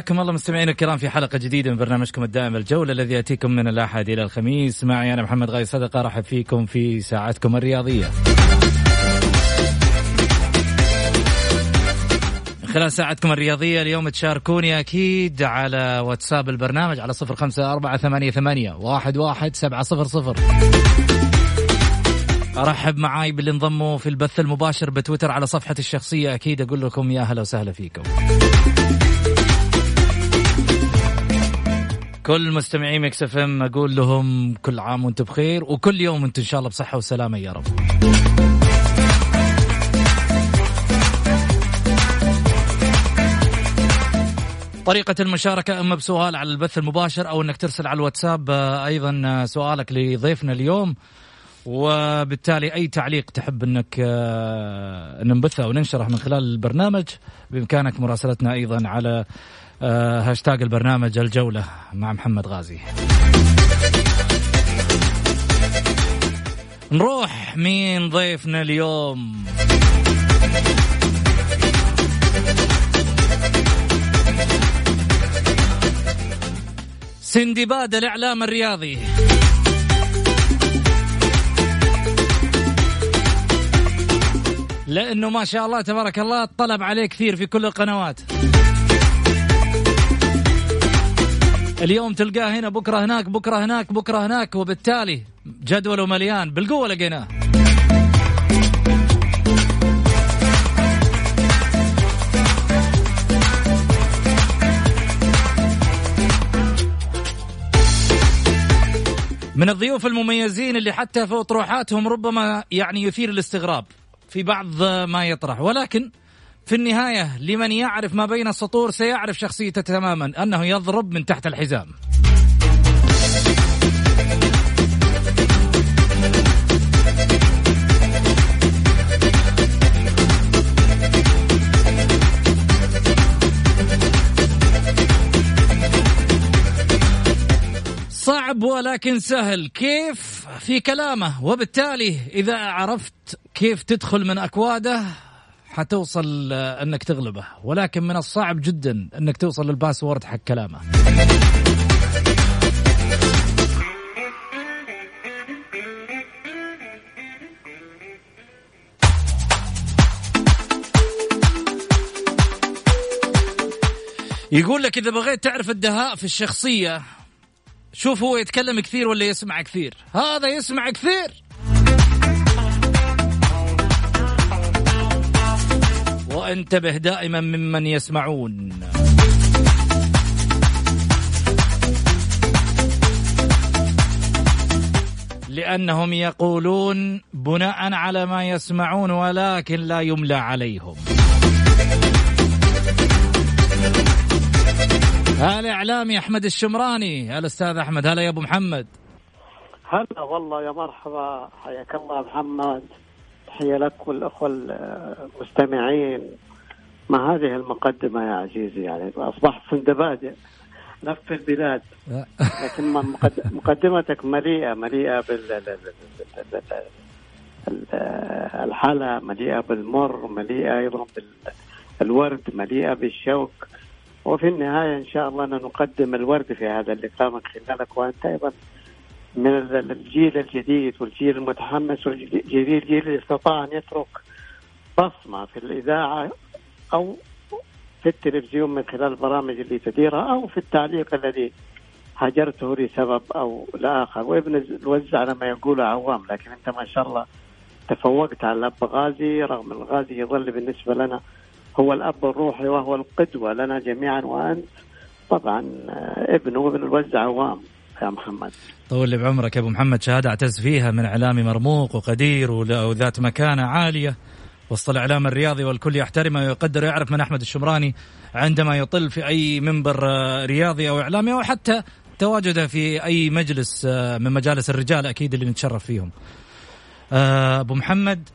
حياكم الله مستمعينا الكرام في حلقة جديدة من برنامجكم الدائم الجولة الذي يأتيكم من الأحد إلى الخميس. معي أنا محمد غاي صدقة أرحب فيكم في ساعتكم الرياضية. خلال ساعتكم الرياضية اليوم تشاركوني أكيد على واتساب البرنامج على صفر خمسة أربعة ثمانية, ثمانية واحد, واحد سبعة صفر صفر. أرحب معاي باللي انضموا في البث المباشر بتويتر على صفحتي الشخصية. أكيد أقول لكم يا أهلا وسهلا فيكم. كل مستمعي Mix FM أقول لهم كل عام وأنتم بخير وكل يوم أنتم إن شاء الله بصحة وسلامة يا رب. طريقة المشاركة أما بسؤال على البث المباشر أو إنك ترسل على الواتساب آه، أيضا آه، سؤالك لضيفنا اليوم وبالتالي أي تعليق تحب إنك آه، نبثه أو ننشره من خلال البرنامج بإمكانك مراسلتنا أيضا على هاشتاج البرنامج الجولة مع محمد غازي. نروح مين ضيفنا اليوم. سندباد الإعلام الرياضي. لأنه ما شاء الله تبارك الله الطلب عليه كثير في كل القنوات. اليوم تلقاه هنا بكرة هناك بكرة هناك بكرة هناك وبالتالي جدوله مليان. بالقوة لقيناه. من الضيوف المميزين اللي حتى في أطروحاتهم ربما يعني يثير الاستغراب في بعض ما يطرح. ولكن في النهاية لمن يعرف ما بين السطور سيعرف شخصيته تماما أنه يضرب من تحت الحزام. صعب ولكن سهل. كيف؟ في كلامه وبالتالي إذا عرفت كيف تدخل من أكواده حتوصل آه، انك تغلبه. ولكن من الصعب جدا انك توصل للباسورد حق كلامه. يقول لك إذا بغيت تعرف الدهاء في الشخصية شوف هو يتكلم كثير ولا يسمع كثير. هذا يسمع كثير. وانتبه دائما ممن يسمعون. لأنهم يقولون بناء على ما يسمعون ولكن لا يملى عليهم. هلا إعلامي أحمد الشمراني؟ هلا أستاذ أحمد؟ هلا يا أبو محمد. هلا والله يا مرحبا حياك الله محمد. تحية لك والأخوة المستمعين. ما هذه المقدمة يا عزيزي؟ يعني أصبحت سندبادئ لف البلاد. لكن مقدمتك مليئة مليئة بال الحالة مليئة بالمر مليئة أيضا بالورد مليئة بالشوك. وفي النهاية إن شاء الله نقدم الورد في هذا اللقاء من خلالك وأنت أيضا. من الجيل الجديد والجيل المتحمس والجيل الجيل اللي استطاع أن يترك بصمة في الإذاعة أو في التلفزيون من خلال البرامج اللي تديرها أو في التعليق الذي هجرته لسبب أو لآخر. وابن الوزع لما يقول عوام لكن أنت ما شاء الله تفوقت على الأب غازي رغم الغازي يظل بالنسبة لنا هو الأب الروحي وهو القدوة لنا جميعا. وأنت طبعا ابنه وابن الوزع عوام. يا محمد. طول لي بعمرك يا أبو محمد. شهادة اعتز فيها من اعلامي مرموق وقدير وذات مكانة عالية. وسط الإعلام الرياضي والكل يحترمه ويقدر ويعرف من أحمد الشمراني عندما يطل في أي منبر رياضي أو إعلامي أو حتى تواجده في أي مجلس من مجالس الرجال. أكيد اللي نتشرف فيهم. أبو محمد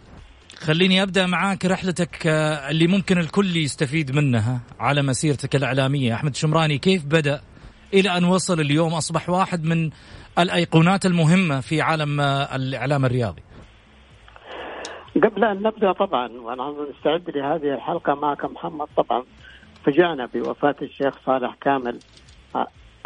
خليني أبدأ معاك رحلتك اللي ممكن الكل يستفيد منها على مسيرتك الإعلامية، أحمد الشمراني كيف بدأ إلى أن وصل اليوم أصبح واحد من الأيقونات المهمة في عالم الإعلام الرياضي. قبل أن نبدأ طبعا ونحن نستعد لهذه الحلقة معك محمد طبعا فجأنا بوفاة الشيخ صالح كامل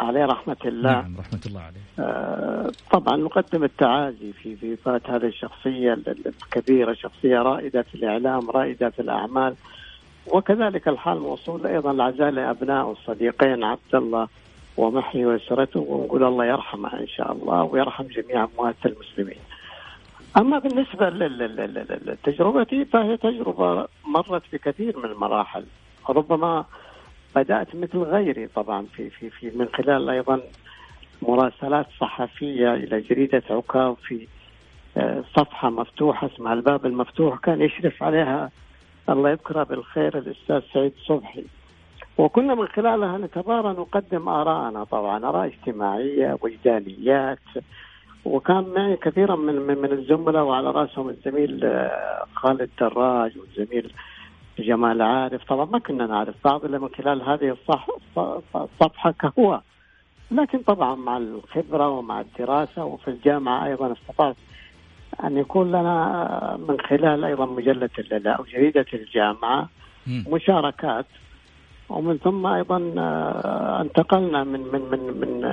عليه رحمة الله نعم رحمة الله عليه آه طبعا نقدم التعازي في في وفاة هذه الشخصية الكبيرة شخصية رائدة في الإعلام رائدة في الأعمال وكذلك الحال موصول أيضا العزاء لابناء والصديقين عبد الله ومحي واسرته ونقول الله يرحمه إن شاء الله ويرحم جميع أموات المسلمين. أما بالنسبة لتجربتي فهي تجربة مرت بكثير من المراحل. ربما بدأت مثل غيري طبعا في في في من خلال أيضا مراسلات صحفية إلى جريدة عكاظ في صفحة مفتوحة اسمها الباب المفتوح كان يشرف عليها. الله يذكره بالخير الأستاذ سعيد صبحي. وكنا من خلالها نتبارى نقدم آراءنا طبعا آراء اجتماعية وجدانيات وكان معي كثيرا من من, من الزملاء وعلى رأسهم الزميل خالد دراج والزميل جمال عارف. طبعا ما كنا نعرف بعض إلا من خلال هذه الصح الصفحه كهو لكن طبعا مع الخبرة ومع الدراسة وفي الجامعة أيضا استطعت أن يكون لنا من خلال أيضا مجلة أو جريدة الجامعة مشاركات. ومن ثم أيضا انتقلنا من من من من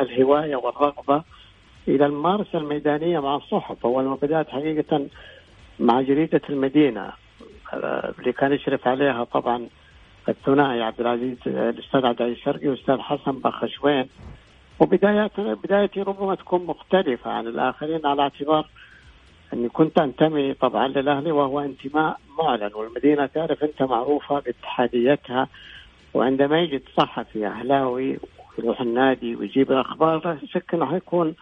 الهواية والرغبة إلى الممارسة الميدانية مع الصحف. أول ما بدأت حقيقة مع جريدة المدينة اللي كان يشرف عليها طبعا الثنائي عبد العزيز الأستاذ عبد العزيز الشرقي والأستاذ حسن بخشوين. وبدايات بدايتي ربما تكون مختلفة عن الآخرين على اعتبار أني كنت أنتمي طبعا للأهلي وهو انتماء معلن والمدينة تعرف أنت معروفة باتحاديتها وعندما يجد صحفي أهلاوي يروح النادي ويجيب الأخبار لا شك إنه حيكون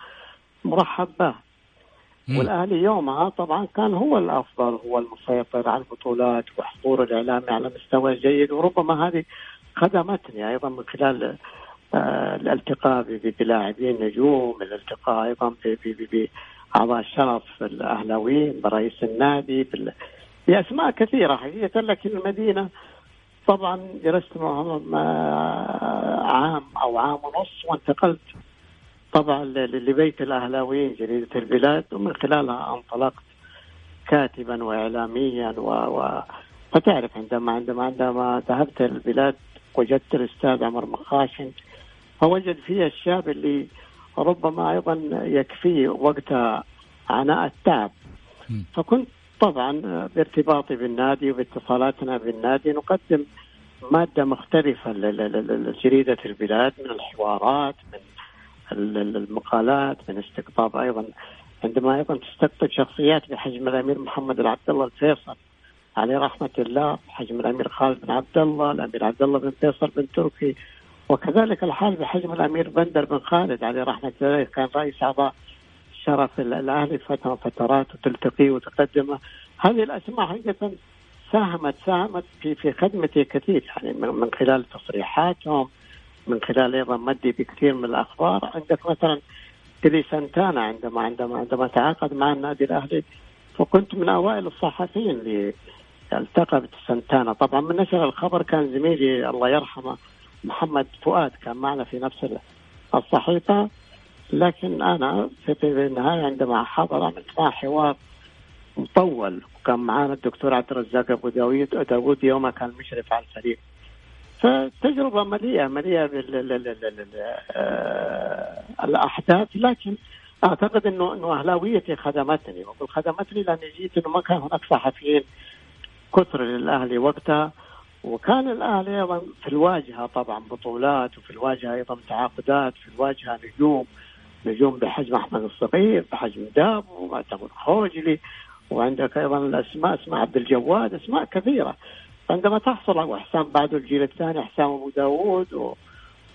مرحب به. والأهلي يومها طبعا كان هو الأفضل هو المسيطر على البطولات وحضور الاعلامي على مستوى جيد وربما هذه خدمتني أيضا من خلال آه الالتقاء بلاعبين نجوم الالتقاء أيضا باعضاء الشرف الاهلاويين برئيس النادي باسماء كثيرة حقيقة لكن المدينة طبعا جلست معهم عام أو عام ونص وانتقلت طبعا لبيت الاهلاويين جريدة البلاد ومن خلالها انطلقت كاتبا واعلاميا و, و فتعرف عندما عندما عندما ذهبت البلاد وجدت الأستاذ عمر مخاشن فوجد فيه الشاب اللي ربما أيضا يكفيه وقتها عناء التعب. فكنت طبعا بارتباطي بالنادي وباتصالاتنا بالنادي نقدم مادة مختلفة لجريدة البلاد من الحوارات من المقالات من استقطاب أيضا عندما أيضا تستقطب شخصيات بحجم الأمير محمد العبد الله الفيصل. عليه رحمة الله بحجم الأمير خالد بن عبد الله، الأمير عبد الله بن فيصل بن تركي وكذلك الحال بحجم الأمير بندر بن خالد عليه رحمة الله كان رئيس أعضاء شرف الأهلي فترة فترات وتلتقي وتقدمه هذه الأسماء حقيقة ساهمت ساهمت في في خدمتي كثير يعني من خلال تصريحاتهم من خلال أيضا مدي بكثير من الأخبار. عندك مثلا تري سانتانا عندما عندما عندما تعاقد مع النادي الأهلي فكنت من أوائل الصحفيين اللي التقى بسانتانا طبعا من نشر الخبر كان زميلي الله يرحمه محمد فؤاد كان معنا في نفس الصحيفة لكن أنا في النهاية عندما حضر عملت حوار مطول وكان معنا الدكتور عبد الرزاق أبو داوود داوود يومها كان مشرف على الفريق. فتجربة مليئة مليئة بالأحداث لكن أعتقد أنه أنه أهلاويتي خدمتني. وأقول خدمتني لأني جيت أنه ما كان هناك صحفيين كثر للأهلي وقتها. وكان الأهلي أيضا في الواجهة طبعا بطولات وفي الواجهة أيضا تعاقدات في الواجهة نجوم نجوم بحجم أحمد الصغير بحجم دابو معتمد خوجلي وعندك أيضا الأسماء اسماء عبد الجواد أسماء كثيرة. عندما تحصل على حسام بعده الجيل الثاني حسام أبو داوود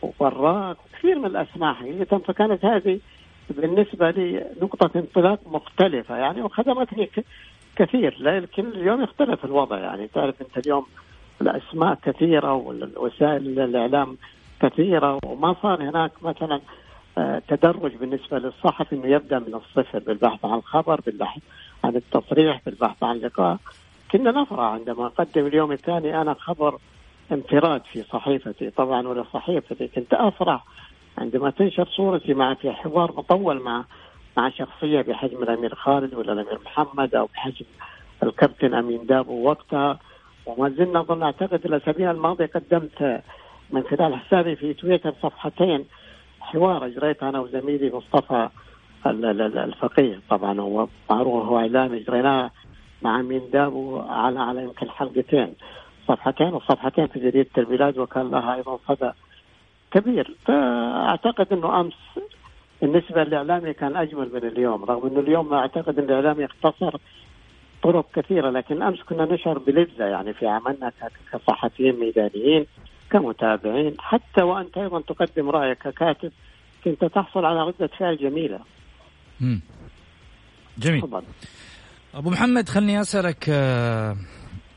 وبراك وكثير من الأسماء حقيقه فكانت هذه بالنسبة لي نقطة انطلاق مختلفة يعني وخدمتني كثير. لكن اليوم يختلف الوضع يعني. تعرف أنت اليوم الأسماء كثيرة والوسائل الاعلام كثيرة وما صار هناك مثلا آه، تدرج بالنسبة للصحفي إنه يبدأ من الصفر بالبحث عن خبر بالبحث عن التصريح بالبحث عن لقاء. كنا نفرح عندما أقدم اليوم الثاني أنا خبر انفراد في صحيفتي. طبعا ولا صحيفتي كنت أفرح عندما تنشر صورتي مع في حوار مطول مع مع شخصية بحجم الأمير خالد ولا الأمير محمد أو بحجم الكابتن أمين دابو وقتها. وما زلنا أظن أعتقد الأسابيع الماضية قدمت من خلال حسابي في تويتر صفحتين حوار أجريت أنا وزميلي مصطفى الفقيه طبعا هو معروف هو إعلامي أجريناه مع مين دابو على على يمكن حلقتين. صفحتين وصفحتين في جريدة البلاد وكان لها أيضا صدى كبير. فأعتقد أنه أمس بالنسبة للإعلامي كان أجمل من اليوم رغم أنه اليوم أعتقد أن الإعلامي اختصر طرق كثيرة لكن أمس كنا نشعر بلذة يعني في عملنا كصحفيين ميدانيين كمتابعين حتى وأنت أيضا تقدم رأيك ككاتب كنت تحصل على ردة فعل جميلة. جميل. فضل. أبو محمد خلني أسألك آه،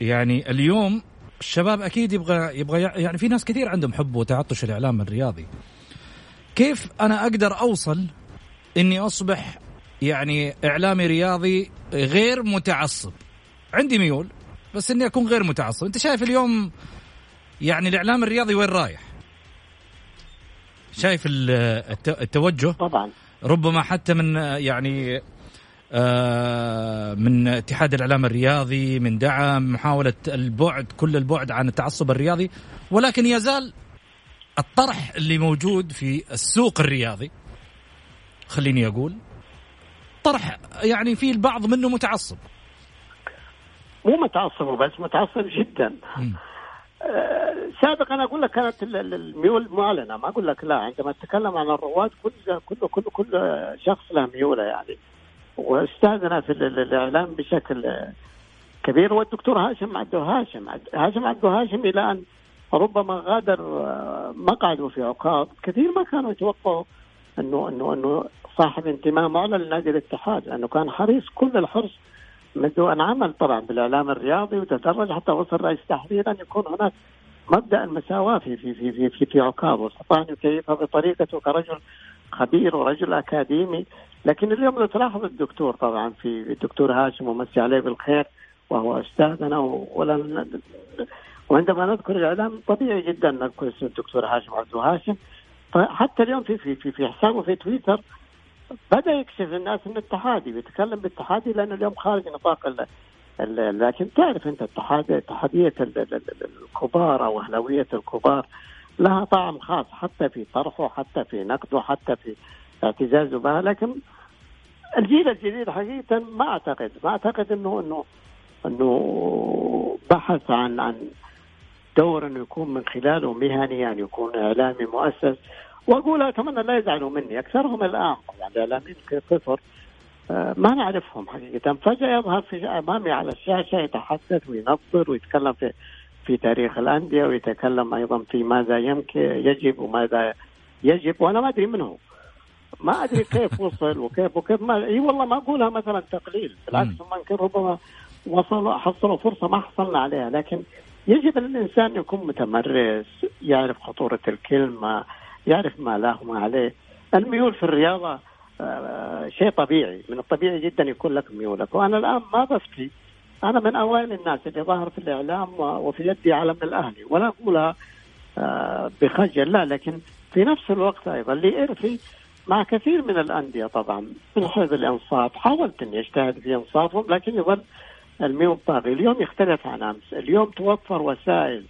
يعني اليوم الشباب أكيد يبغى يبغى يعني في ناس كثير عندهم حب وتعطش الإعلام الرياضي. كيف أنا أقدر أوصل إني أصبح يعني إعلامي رياضي غير متعصب. عندي ميول بس إني أكون غير متعصب. أنت شايف اليوم يعني الإعلام الرياضي وين رايح؟ شايف التوجه؟ طبعا. ربما حتى من يعني آه، من اتحاد الإعلام الرياضي من دعم محاولة البعد كل البعد عن التعصب الرياضي. ولكن يزال الطرح اللي موجود في السوق الرياضي خليني أقول طرح يعني في البعض منه متعصب. مو متعصب بس متعصب جدا. آه سابقا أقول لك كانت الميول معلنة. ما أقول لك لا عندما تتكلم عن الرواد كل كل كل كل شخص له ميولة يعني. واستاذن في الإعلام بشكل كبير والدكتور هاشم عبده هاشم هاشم عبده هاشم إلى أن ربما غادر مقعده في عقاب. كثير ما كانوا يتوقعوا انه انه إنه صاحب انتماء معلن لنادي الاتحاد لأنه كان حريص كل الحرص منذ أن عمل طبعا بالإعلام الرياضي وتدرج حتى وصل رئيس تحرير ان يكون هناك مبدأ المساواة في في في في, في, في عقاب واستطاع ان يكيفها بطريقته كرجل خبير ورجل أكاديمي. لكن اليوم لو تلاحظ الدكتور طبعا في الدكتور هاشم ومسي عليه بالخير وهو أستاذنا ولم وعندما نذكر الإعلام طبيعي جدا نذكر اسم الدكتور هاشم عبد هاشم فحتى اليوم في في في, في حسابه في تويتر بدأ يكشف الناس إنه اتحادي بيتكلم باتحادي لأنه اليوم خارج نطاق ال لكن تعرف أنت اتحاد اتحادية الكبار أو أهلاوية الكبار لها طعم خاص حتى في طرحه حتى في نقده حتى في اعتزازه بها لكن الجيل الجديد حقيقة ما اعتقد ما أعتقد انه انه إنه بحث عن عن دور انه يكون من خلاله مهني يعني يكون إعلامي مؤسس. وأقول أتمنى لا يزعلوا مني أكثرهم الآن يعني الاعلاميين كثر. آه، ما نعرفهم حقيقة. فجأة يظهر في أمامي على الشاشة يتحدث وينظر ويتكلم في في تاريخ الأندية ويتكلم أيضا في ماذا يمكن يجب وماذا يجب وأنا ما أدري منه ما أدري كيف وصل وكيف وكيف ما إي والله ما أقولها مثلا تقليل بالعكس ممكن ربما وصلوا حصلوا فرصة ما حصلنا عليها لكن يجب أن الإنسان يكون متمرس يعرف خطورة الكلمة يعرف ما له وما عليه. الميول في الرياضة آه، شيء طبيعي. من الطبيعي جدا يكون لك ميولك. وأنا الآن ما بفتي. أنا من أوائل الناس اللي ظهر في الإعلام وفي يدي علم الأهلي. ولا أقولها آه، بخجل. لا لكن في نفس الوقت أيضا لارثي مع كثير من الأندية طبعا. من حيث الانصاف حاولت أني أجتهد في انصافهم لكن يظل الميول طاغي اليوم يختلف عن أمس. اليوم توفر وسائل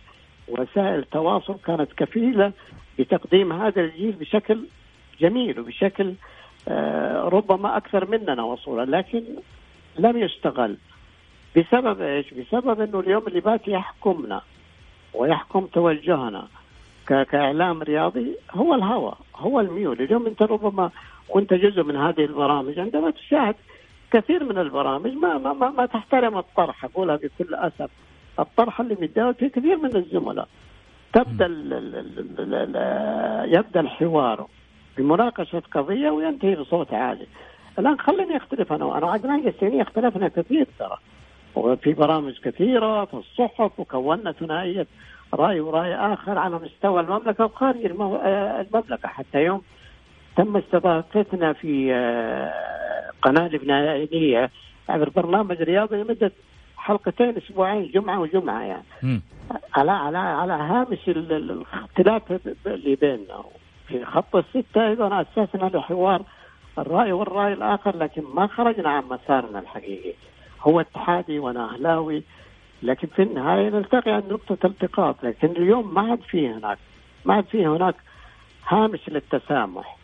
وسائل تواصل كانت كفيلة بتقديم هذا الجيل بشكل جميل وبشكل آه، ربما أكثر مننا وصولا لكن لم يستغل بسبب إيش؟ بسبب إنه اليوم اللي بات يحكمنا ويحكم توجهنا كإعلام رياضي هو الهوى هو الميول. اليوم أنت ربما وانت جزء من هذه البرامج عندما تشاهد كثير من البرامج ما ما ما, ما تحترم الطرح أقولها بكل أسف. الطرح اللي بيتداول في كثير من الزملاء. تبدأ يبدأ الحوار بمناقشة قضية وينتهي بصوت عالي. الآن خليني أختلف أنا وأنا. عدنان قسيني اختلفنا كثير ترى. وفي برامج كثيرة في الصحف وكونا ثنائيه رأي ورأي آخر على مستوى المملكة وخارج آه، المملكة حتى يوم تم استضافتنا في آه، قناة لبنانيه عبر برنامج رياضي لمدة حلقتين أسبوعين جمعة وجمعة يعني. على على على هامش الاختلاف اللي بيننا. في خط الستة أيضا أسسنا لحوار الرأي والرأي الآخر لكن ما خرجنا عن مسارنا الحقيقي. هو اتحادي وأنا أهلاوي لكن في النهاية نلتقي عند نقطة التقاط لكن اليوم ما عاد فيه هناك ما عاد فيه هناك هامش للتسامح.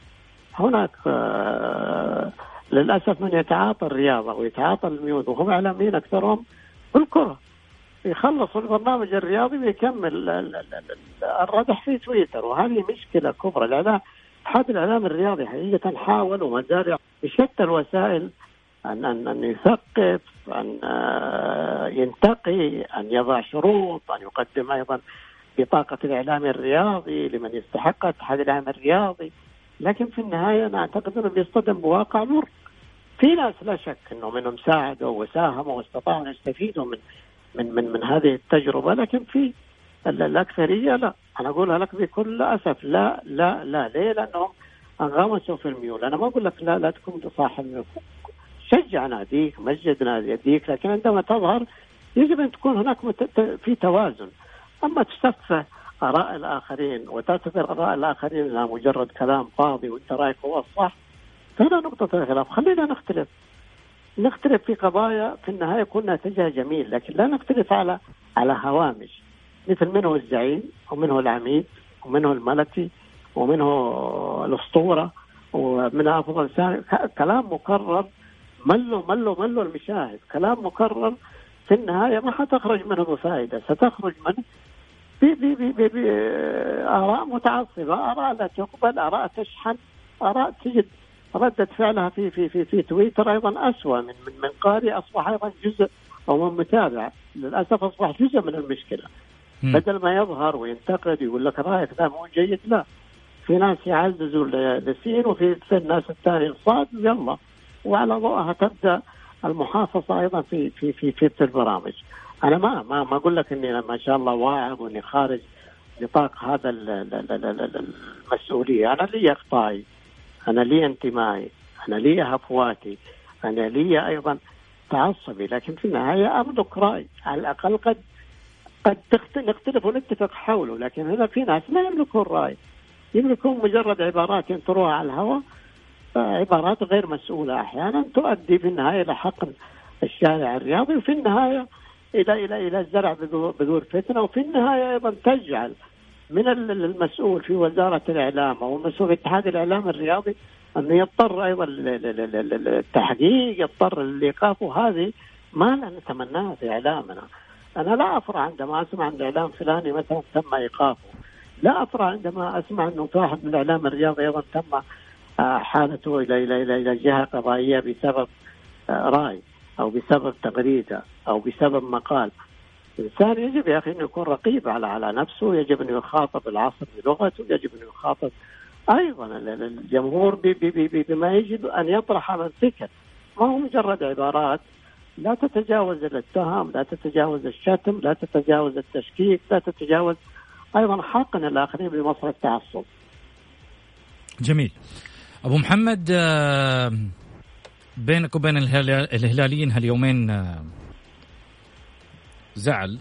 هناك آه للأسف من يتعاطى الرياضة ويتعاطى الميول وهم إعلاميين أكثرهم بالكرة يخلص البرنامج الرياضي ويكمل الردح في تويتر. وهذه مشكلة كبرى الاعلام اتحاد الإعلام الرياضي حقيقة حاول وما زال بشتى الوسائل ان ان أن يثقف أن آه، ينتقي أن يضع شروط أن يقدم أيضا بطاقه الإعلام الرياضي لمن يستحق اتحاد الإعلام الرياضي. لكن في النهاية أنا أعتقد أنه بيصطدم بواقع مر في ناس لا شك إنه منهم ساعدوا وساهموا واستطاعوا أن يستفيدوا من من من من هذه التجربة لكن في الأكثرية لا. أنا اقولها لك بكل أسف لا لا لا. ليه؟ لأنهم انغمسوا في الميول. أنا ما أقول لك لا لا تكون صاحب شجع ناديك مجد ناديك لكن عندما تظهر يجب أن تكون هناك في توازن. أما تسفه آراء الآخرين وتعتبر آراء الآخرين انها مجرد كلام فاضي وأنت رأيك هو الصح. فهنا نقطة الخلاف. خلينا نختلف. نختلف في قضايا في النهاية يكون ناتجها جميل لكن لا نختلف على على هوامش. مثل من هو الزعيم ومن هو العميد ومن هو الملكي ومن هو الأسطورة ومن أفضل كلام مكرر. ملوا ملوا ملوا المشاهد. كلام مكرر في النهاية ما حتخرج منه بفائده ستخرج منه بآراء متعصبة آراء لا تقبل آراء تشحن آراء تجد ردة فعلها في في في في تويتر أيضا اسوء من من من قارئ أصبح أيضا جزء أو من متابع. للأسف أصبح جزء من المشكلة. م. بدل ما يظهر وينتقد يقول لك رايك ذا مو جيد. لا. في ناس يعززوا لسين وفي الناس الثانية صاد يلا. وعلى ضوءها تبدأ المحافظة أيضا في في في في, في البرامج. أنا ما ما ما أقول لك إني ما شاء الله واعظ وإني خارج نطاق هذا المسؤولية. أنا لي أخطائي أنا لي انتمائي أنا لي هفواتي أنا لي أيضا تعصبي لكن في النهاية أملك رأي. على الأقل قد قد نختلف ونتفق حوله لكن هنا في ناس ما يملكون رأي. يملكون مجرد عبارات ينطروها على الهواء عبارات غير مسؤولة. أحيانا تؤدي في النهاية إلى حقن الشارع الرياضي وفي النهاية إلى إلى إلى الزرع بذور فتنة وفي النهاية أيضا تجعل من المسؤول في وزارة الإعلام أو المسؤول في اتحاد الإعلام الرياضي انه يضطر أيضا للتحقيق يضطر للإيقاف وهذه ما نتمناها في إعلامنا. أنا لا أفرح عندما أسمع أن اعلام فلاني مثلا تم إيقافه. لا أفرح عندما أسمع انه واحد من الإعلام الرياضي أيضا تم آه، حالته إلى إلى إلى إلى جهة قضائية بسبب رأي أو بسبب تغريدة أو بسبب مقال. الإنسان يجب يا أخي انه يكون رقيب على على نفسه يجب انه يخاطب العصر بلغته يجب انه يخاطب أيضا الجمهور بما يجب أن يطرح من فكر ما هو مجرد عبارات؟ لا تتجاوز الاتهام لا تتجاوز الشتم لا تتجاوز التشكيك لا تتجاوز أيضا حقن الآخرين بمصر التعصب. جميل. أبو محمد آه، بينك وبين الهلاليين هاليومين آه، زعل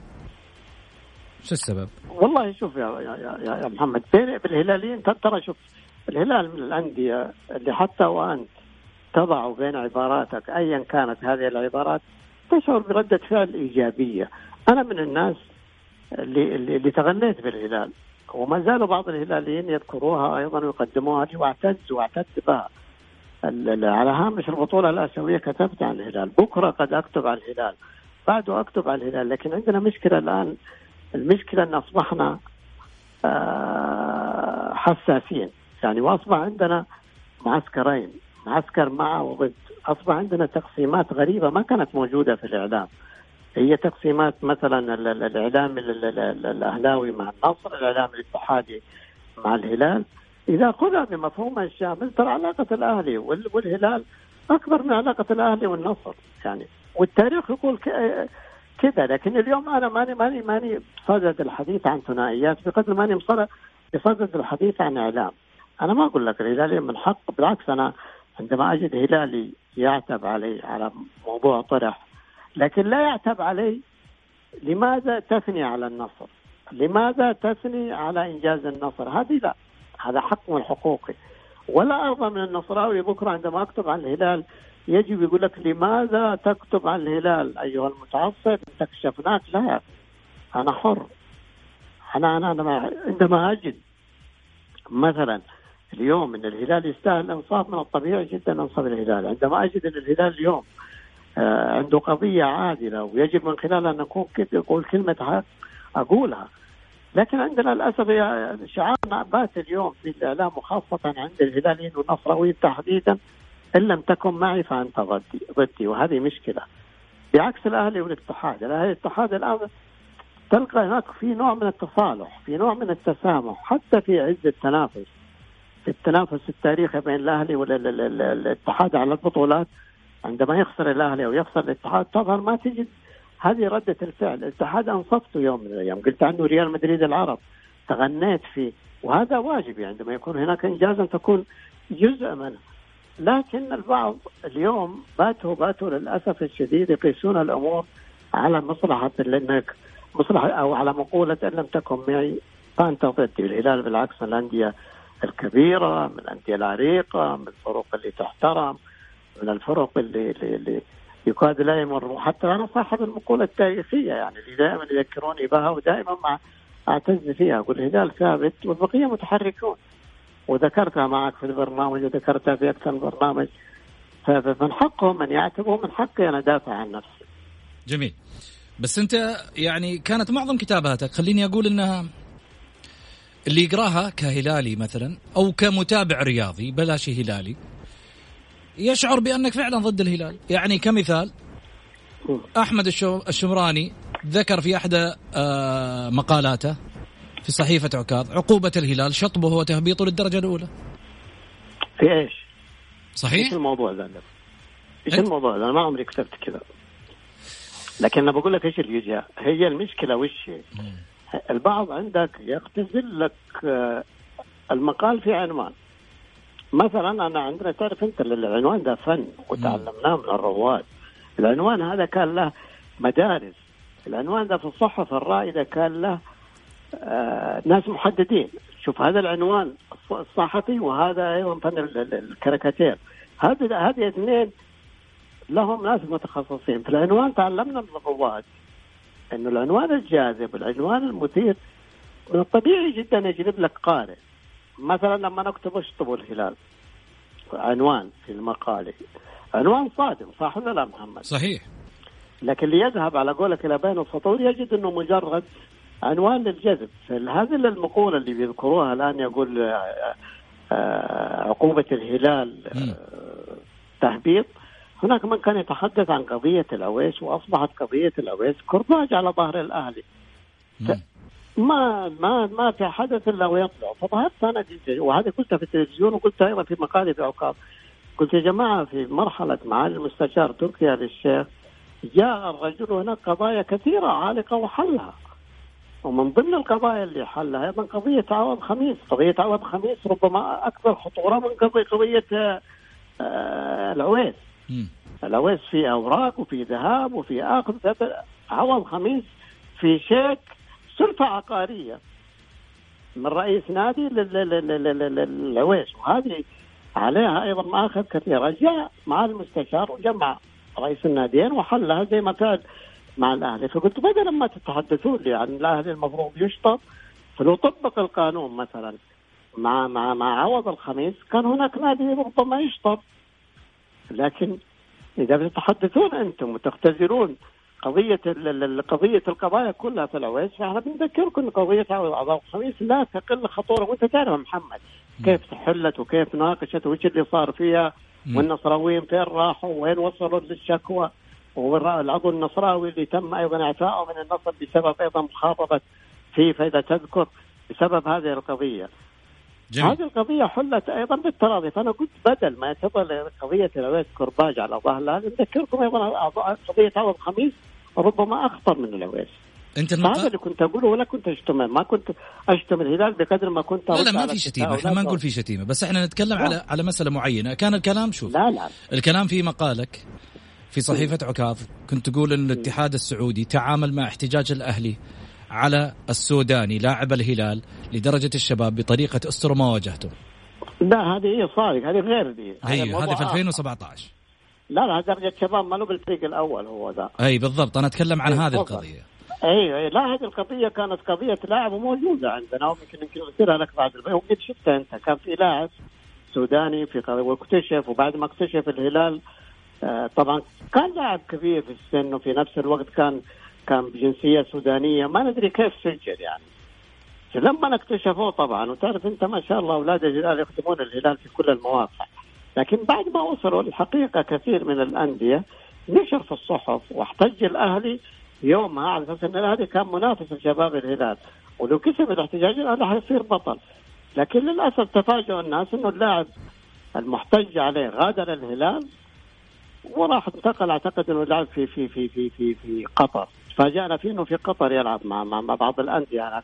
شو السبب؟ والله شوف يا يا يا, محمد بين بالهلاليين ترى شوف الهلال من الأندية اللي حتى وانت تضع بين عباراتك ايا كانت هذه العبارات تشعر بردة فعل إيجابية. أنا من الناس اللي اللي تغنيت بالهلال وما زالوا بعض الهلاليين يذكروها أيضا ويقدموها لي واعتز واعتز بها. على هامش البطولة الآسيوية كتبت عن الهلال، بكرة قد أكتب عن الهلال، بعده أكتب عن الهلال، لكن عندنا مشكلة الآن. المشكلة أن أصبحنا آه، حساسين، يعني وأصبح عندنا معسكرين، معسكر مع وضد، أصبح عندنا تقسيمات غريبة ما كانت موجودة في الإعلام. هي تقسيمات مثلا الإعلام الأهلاوي مع النصر، الإعلام الاتحادي مع الهلال، إذا خذها بمفهومها الشامل ترى علاقة الأهلي والهلال أكبر من علاقة الأهلي والنصر يعني والتاريخ يقول كذا لكن اليوم أنا ماني ماني ماني بصدد الحديث عن ثنائيات بقدر ماني بصدد الحديث عن إعلام أنا ما أقول لك الهلالي من حق بالعكس أنا عندما أجد هلالي يعتب علي على موضوع طرح لكن لا يعتب علي لماذا تثني على النصر؟ لماذا تثني على إنجاز النصر؟ هذه لا هذا حق من حقوقي. ولا أرضى من النصراوي بكرة عندما اكتب عن الهلال يجب يقول لك لماذا تكتب عن الهلال؟ أيها المتعصب استكشفناك لا أنا حر. أنا, أنا عندما أجد مثلا اليوم إن الهلال يستاهل إنصاف من الطبيعي جدا إنصاف الهلال. عندما أجد إن الهلال اليوم آه، عنده قضية عادلة ويجب من خلالها أن نكون أقول كلمة حق أقولها. لكن عندنا للأسف شعارنا بات اليوم في الإعلام وخاصة عند الهلاليين والنصراويين تحديدا إن لم تكن معي فأنت ضدي ضدي وهذه مشكلة بعكس الأهلي والاتحاد، الأهلي والاتحاد الآن تلقى هناك في نوع من التصالح، في نوع من التسامح حتى في عز التنافس. في التنافس التاريخي بين الأهلي والاتحاد على البطولات عندما يخسر الأهلي أو يخسر الاتحاد تظهر ما تجد هذه ردة الفعل. الاتحاد أنصفته يوم من الأيام. قلت عنه ريال مدريد العرب. تغنيت فيه. وهذا واجب يعني عندما يكون هناك إنجاز أن تكون جزء منه. لكن البعض اليوم باتوا باتوا للأسف الشديد يقيسون الأمور على مصلحة لأنك مصلحة أو على مقولة إن لم تكن معي. فأنت ضدي. الهلال بالعكس الأندية الكبيرة من الأندية العريقة من الفرق اللي تحترم من الفرق اللي, اللي, اللي يكاد لا يمر حتى أنا صاحب المقولة التاريخية يعني اللي دائما يذكروني بها ودائما مع أعتز فيها أقول الهلال ثابت والبقية متحركون وذكرتها معك في البرنامج وذكرتها في أكثر من برنامج فمن حقهم أن يعتبوا من حقي أنا أدافع عن نفسي. جميل. بس أنت يعني كانت معظم كتاباتك خليني أقول إنها اللي يقراها كهلالي مثلا أو كمتابع رياضي بلاش هلالي يشعر بأنك فعلا ضد الهلال يعني كمثال أحمد الشمراني ذكر في أحدى آه، مقالاته في صحيفة عكاظ عقوبة الهلال شطبه وتهبيطه للدرجة الأولى في إيش؟ صحيح؟ إيش الموضوع ذا؟ إيش الموضوع ذا؟ أنا ما عمري كتبت كذا لكن أنا بقول لك إيش اللي هي المشكلة وش البعض عندك يختزل لك آه، المقال في عنوان مثلا أنا عندنا تعرف أنت العنوان ده فن وتعلمناه من الرواد. العنوان هذا كان له مدارس. العنوان ده في الصحف الرائدة كان له آه ناس محددين. شوف هذا العنوان الصحفي وهذا أيضا فن الكاريكاتير. هذه هذه اثنين لهم ناس متخصصين. في العنوان تعلمنا من الرواد إنه العنوان الجاذب العنوان المثير. من الطبيعي جدا يجلب لك قارئ. مثلا لما نكتب اشطبوا الهلال عنوان في المقالة. عنوان صادم صح ولا لا محمد؟ صحيح. لكن اللي يذهب على قولك إلى بين السطور يجد إنه مجرد عنوان للجذب. هذه المقولة اللي بيذكروها الآن يقول آه، آه، عقوبة الهلال آه، تهبيط؟ هناك من كان يتحدث عن قضية العويس وأصبحت قضية العويس كرباج على ظهر الأهلي. ما ما ما في حدث إلا ويطلع. فظهرت أنا وهذا قلتها في التلفزيون وقلتها أيضا في مقالي في عقاب قلت يا جماعة في مرحلة معالي المستشار تركي آل الشيخ جاء الرجل هناك قضايا كثيرة عالقة وحلها. ومن ضمن القضايا اللي حلها أيضا قضية عوض خميس، قضية عوض خميس ربما أكثر خطورة من قضيه قضية آه العويس. العويس في أوراق وفي ذهاب وفي آخذ. عوض خميس في شيك سلفه عقارية من رئيس نادي للعويس وهذه عليها أيضا مآخذ كثيره جاء مع المستشار وجمع رئيس الناديين وحلها زي ما كان مع الأهلي. فقلت بدل ما تتحدثون لي عن الأهلي المفروض يشطب؟ فلو طبق القانون مثلا مع مع مع عوض الخميس كان هناك نادي ربما يشطب. لكن إذا بتتحدثون أنتم وتختزلون قضية قضية القضايا كلها في العويس فاحنا بنذكركم إن قضية عوض الخميس لا تقل خطورة. وأنت تعرف محمد كيف حلت وكيف ناقشت وش اللي صار فيها والنصراويين فين راحوا وين وصلوا للشكوى. والعضو النصراوي اللي تم أيضا إعفائه من النصب بسبب أيضا مخاطبة فيفا اذا تذكر بسبب هذه القضية. جميل. هذه القضية حلت أيضا بالتراضي. فأنا قلت بدل ما تظل قضية العويس كرباج على ظهر نذكركم أيضا قضية عوض خميس ربما أخطر من العويس أنت المقا... هذا اللي كنت أقوله ولا كنت اشتم ما كنت اشتم الهلال بقدر ما كنت لا لا ما في شتيمة. إحنا ما نقول في شتيمة بس إحنا نتكلم لا. على على مسألة معينة. كان الكلام شوف لا لا. الكلام في مقالك في صحيفة عكاظ كنت تقول إن الاتحاد السعودي تعامل مع احتجاج الأهلي على السوداني لاعب الهلال لدرجة الشباب بطريقة أستر ما واجهته. لا هذه هي صادق هذه غير دي. أيوه هذه في 2017 لا لا درجة شباب ما له بالفريق الأول هو ذا. أي بالضبط أنا أتكلم عن هذه القضية. أيوه اي لا هذه القضية كانت قضية لاعب موجوده عندنا. ويمكن يمكن ارسلها لك بعد وقد شفتها أنت. كان في لاعب سوداني في واكتشف وبعد ما اكتشف الهلال آه طبعا كان لاعب كبير في السن وفي نفس الوقت كان كان بجنسية سودانية. ما ندري كيف سجل يعني. لما اكتشفوه طبعا وتعرف أنت ما شاء الله أولاد الهلال يخدمون الهلال في كل المواقع. لكن بعد ما وصلوا الحقيقة كثير من الأندية نشر في الصحف واحتج الأهلي يومها على أساس إن الأهلي كان منافس لشباب الهلال. ولو كسب الاحتجاج الاهلي حيصير بطل. لكن للأسف تفاجئوا الناس إنه اللاعب المحتج عليه غادر الهلال وراح انتقل أعتقد إنه لعب في في في في في في قطر. تفاجئنا فيه إنه في قطر يلعب مع, مع بعض الأندية. يعني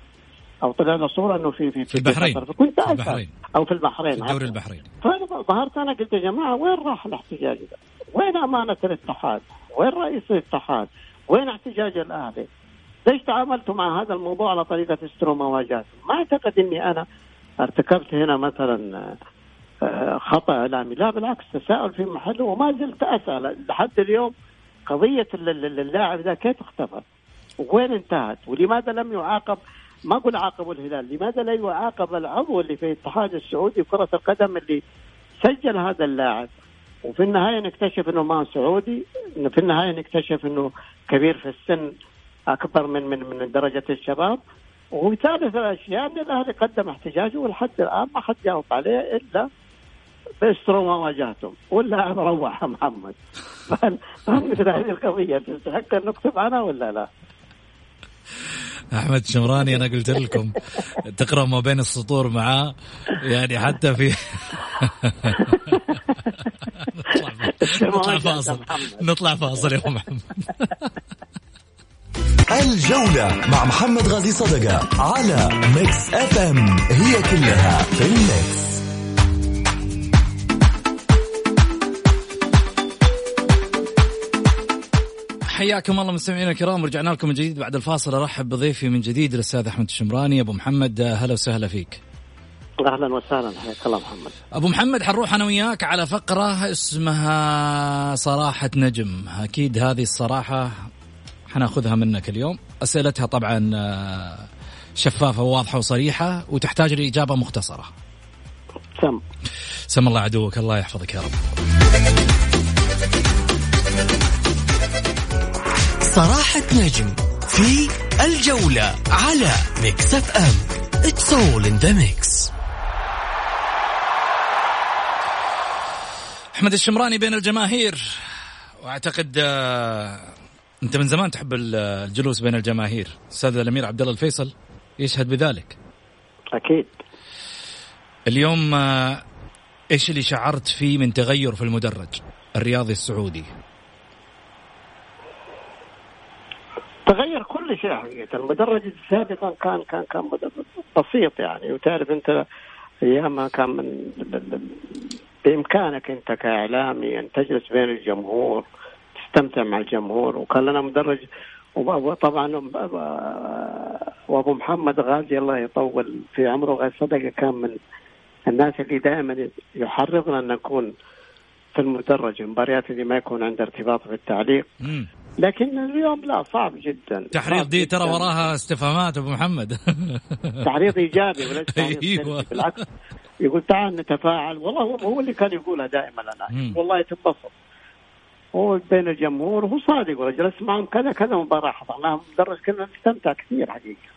أو طلعنا صورة إنه في في في البحرين فكنت في البحرين أو في البحرين في الدوري البحريني فانا ظهرت أنا قلت يا جماعة وين راح الاحتجاج ده؟ وين أمانة الاتحاد؟ وين رئيس الاتحاد؟ وين احتجاج الأهلي؟ ليش تعاملتوا مع هذا الموضوع على طريقة استرو مواجهات؟ ما أعتقد إني أنا ارتكبت هنا مثلا آه، خطأ إعلامي، لا بالعكس تساؤل في محله وما زلت أسأل لحد اليوم قضية اللاعب ذا كيف اختفى؟ وين انتهت؟ ولماذا لم يعاقب؟ ما أقول عاقبوا الهلال، لماذا لا يعاقب العضو اللي في الاتحاد السعودي كرة القدم اللي سجل هذا اللاعب؟ وفي النهاية نكتشف إنه ما سعودي في النهاية نكتشف إنه كبير في السن أكبر من من من درجة الشباب. وثالث الأشياء أن الأهلي قدم احتجاجه ولحد الآن ما حد جاوب عليه إلا بيستروا ما واجهتم واللاعب روح محمد. مثل هذه القضية تستحق أن نكتب عنها ولا لا؟ أحمد شمراني أنا قلت لكم تقرأ ما بين السطور معاه يعني حتى في نطلع فاصل. نطلع فاصل يا محمد. الجولة مع محمد غازي صدقة على Mix FM هي كلها في ال mix حياكم الله مستمعينا الكرام رجعنا لكم من جديد بعد الفاصل. أرحب بضيفي من جديد الأستاذ أحمد الشمراني. أبو محمد هلا وسهلا فيك. أهلا وسهلا. حياك الله محمد. أبو محمد حنروح أنا وياك على فقرة اسمها صراحة نجم. أكيد هذه الصراحة حناخذها منك اليوم. أسئلتها طبعا آه، شفافة وواضحة وصريحة وتحتاج لإجابة مختصرة. سم سم الله عدوك الله يحفظك يا رب. صراحة نجم في الجولة على Mix FM. It's all in the mix. أحمد الشمراني بين الجماهير. وأعتقد آه، أنت من زمان تحب الجلوس بين الجماهير. أستاذ الأمير عبد الله الفيصل يشهد بذلك. أكيد. اليوم آه، إيش اللي شعرت فيه من تغير في المدرج الرياضي السعودي؟ تغير كل شيء حقيقة المدرج سابقا كان كان كان بسيط يعني. وتعرف أنت أيام كان من بإمكانك أنت كإعلامي أن تجلس بين الجمهور تستمتع مع الجمهور. وكان لنا مدرج وطبعا وأبو محمد غازي الله يطول في عمره غير صدقه كان من الناس اللي دائما يحرضنا أن نكون في المدرج. المباريات اللي ما يكون عنده ارتباط بالتعليق. لكن اليوم لا صعب جدا. تحريض دي ترى وراها استفهامات أبو محمد. تحريض إيجابي وليس أيوة. بالعكس. يقول تعال نتفاعل. والله هو اللي كان يقولها دائما أنا. والله تنبسط هو بين الجمهور وهو صادق. وجلست معهم كذا كذا مباراة حضرناها مدرج كنا نستمتع كثير حقيقة.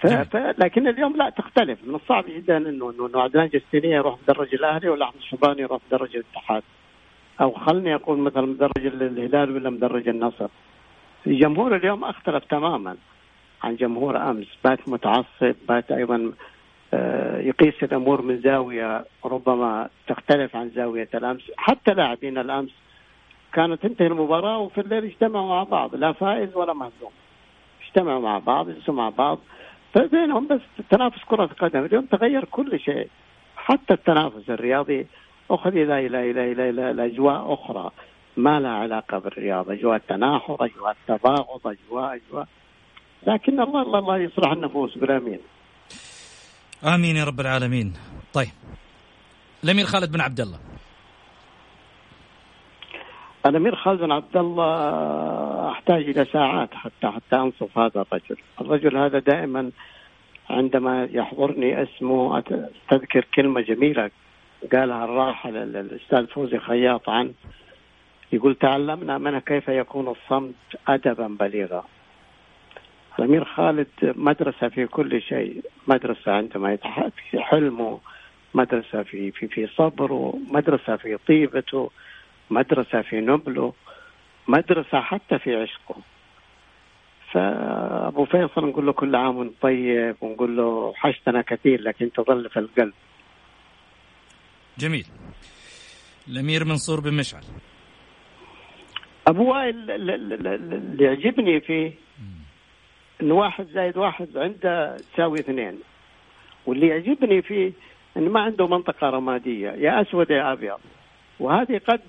ف... ف... لكن اليوم لا تختلف. من الصعب جدا انه انه عدنان جستينية يروح مدرج الأهلي ولا أحمد الشباني يروح مدرج الاتحاد. أو خلني أقول مثلا مدرج الهلال ولا مدرج النصر. الجمهور اليوم اختلف تماما عن جمهور أمس. بات متعصب بات أيضا آه، يقيس الأمور من زاوية ربما تختلف عن زاوية الأمس. حتى لاعبين الأمس كانت تنتهي المباراة وفي الليل اجتمعوا مع بعض. لا فائز ولا مهزوم. اجتمعوا مع بعض جلسوا مع بعض. فبينهم بس تنافس كرة قدم اليوم تغير كل شيء. حتى التنافس الرياضي أخذ إلى إلى إلى إلى, إلى, إلى أجواء أخرى. ما لها علاقة بالرياضة. أجواء التناحر أجواء التباغض أجواء أجواء لكن الله الله, الله يصلح النفوس بالأمين. آمين يا رب العالمين. طيب. الأمير خالد بن عبد الله. الأمير خالد بن عبد الله أحتاج إلى ساعات حتى حتى أنصف هذا الرجل. الرجل هذا دائما عندما يحضرني اسمه أستذكر كلمة جميلة قالها الراحل الأستاذ فوزي خياط عن يقول تعلمنا منه كيف يكون الصمت ادبا بليغا. الامير خالد مدرسة في كل شيء مدرسة عندما في حلمه مدرسة في في في صبره مدرسة في طيبته مدرسة في نبله مدرسة حتى في عشقه. فأبو فيصل نقول له كل عام طيب ونقول له حشتنا كثير لكن تظل في القلب. جميل. الأمير منصور بن مشعل. أبو وائل اللي يعجبني فيه انه واحد زائد واحد عنده تساوي اثنين. واللي يعجبني فيه انه ما عنده منطقة رمادية يا أسود يا أبيض. وهذه قد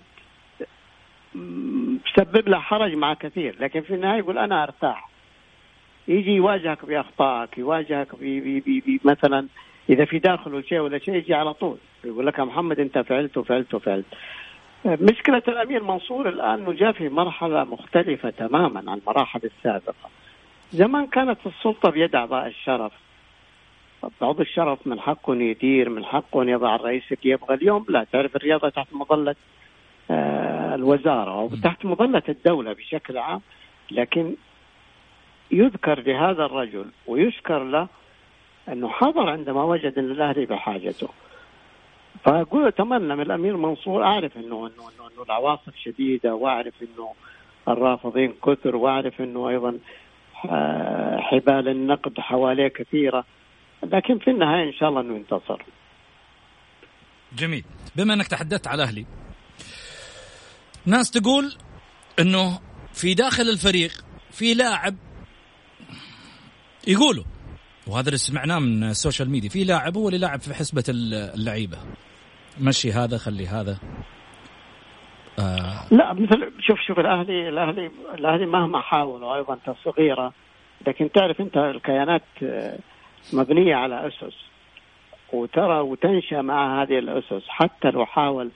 تسبب له حرج مع كثير لكن في النهاية يقول أنا أرتاح. يجي يواجهك بأخطائك يواجهك بمثلا إذا في داخله شيء ولا شيء يجي على طول. يقول لك يا محمد انت فعلت وفعلت وفعلت. مشكلة الأمير منصور الآن أنه جاء في مرحلة مختلفة تماما عن المراحل السابقة. زمان كانت السلطة بيد أعضاء الشرف. عضو الشرف من حقه أن يدير من حقه أن يضع الرئيس اللي يبغى. اليوم لا تعرف الرياضة تحت مظلة آه، الوزارة أو تحت مظلة الدولة بشكل عام. لكن يذكر لهذا الرجل ويشكر له أنه حضر عندما وجد أن الأهلي بحاجته. فأقول أتمنى من الأمير منصور أعرف انه انه انه, إنه العواصف شديدة وأعرف إنه الرافضين كثر وأعرف إنه أيضا آه، حبال النقد حواليه كثيرة. لكن في النهاية إن شاء الله إنه ينتصر. جميل، بما إنك تحدثت على الاهلي ناس تقول إنه في داخل الفريق في لاعب يقولوا وهذا اللي سمعناه من السوشيال ميديا في لاعب هو اللي لاعب في حسبة اللعيبة. مشي هذا خلي هذا. آه. لا مثل شوف شوف الأهلي الأهلي الأهلي مهما حاولوا أيضا تصغيره لكن تعرف أنت الكيانات آه، مبنية على أسس وترى وتنشأ مع هذه الأسس. حتى لو حاول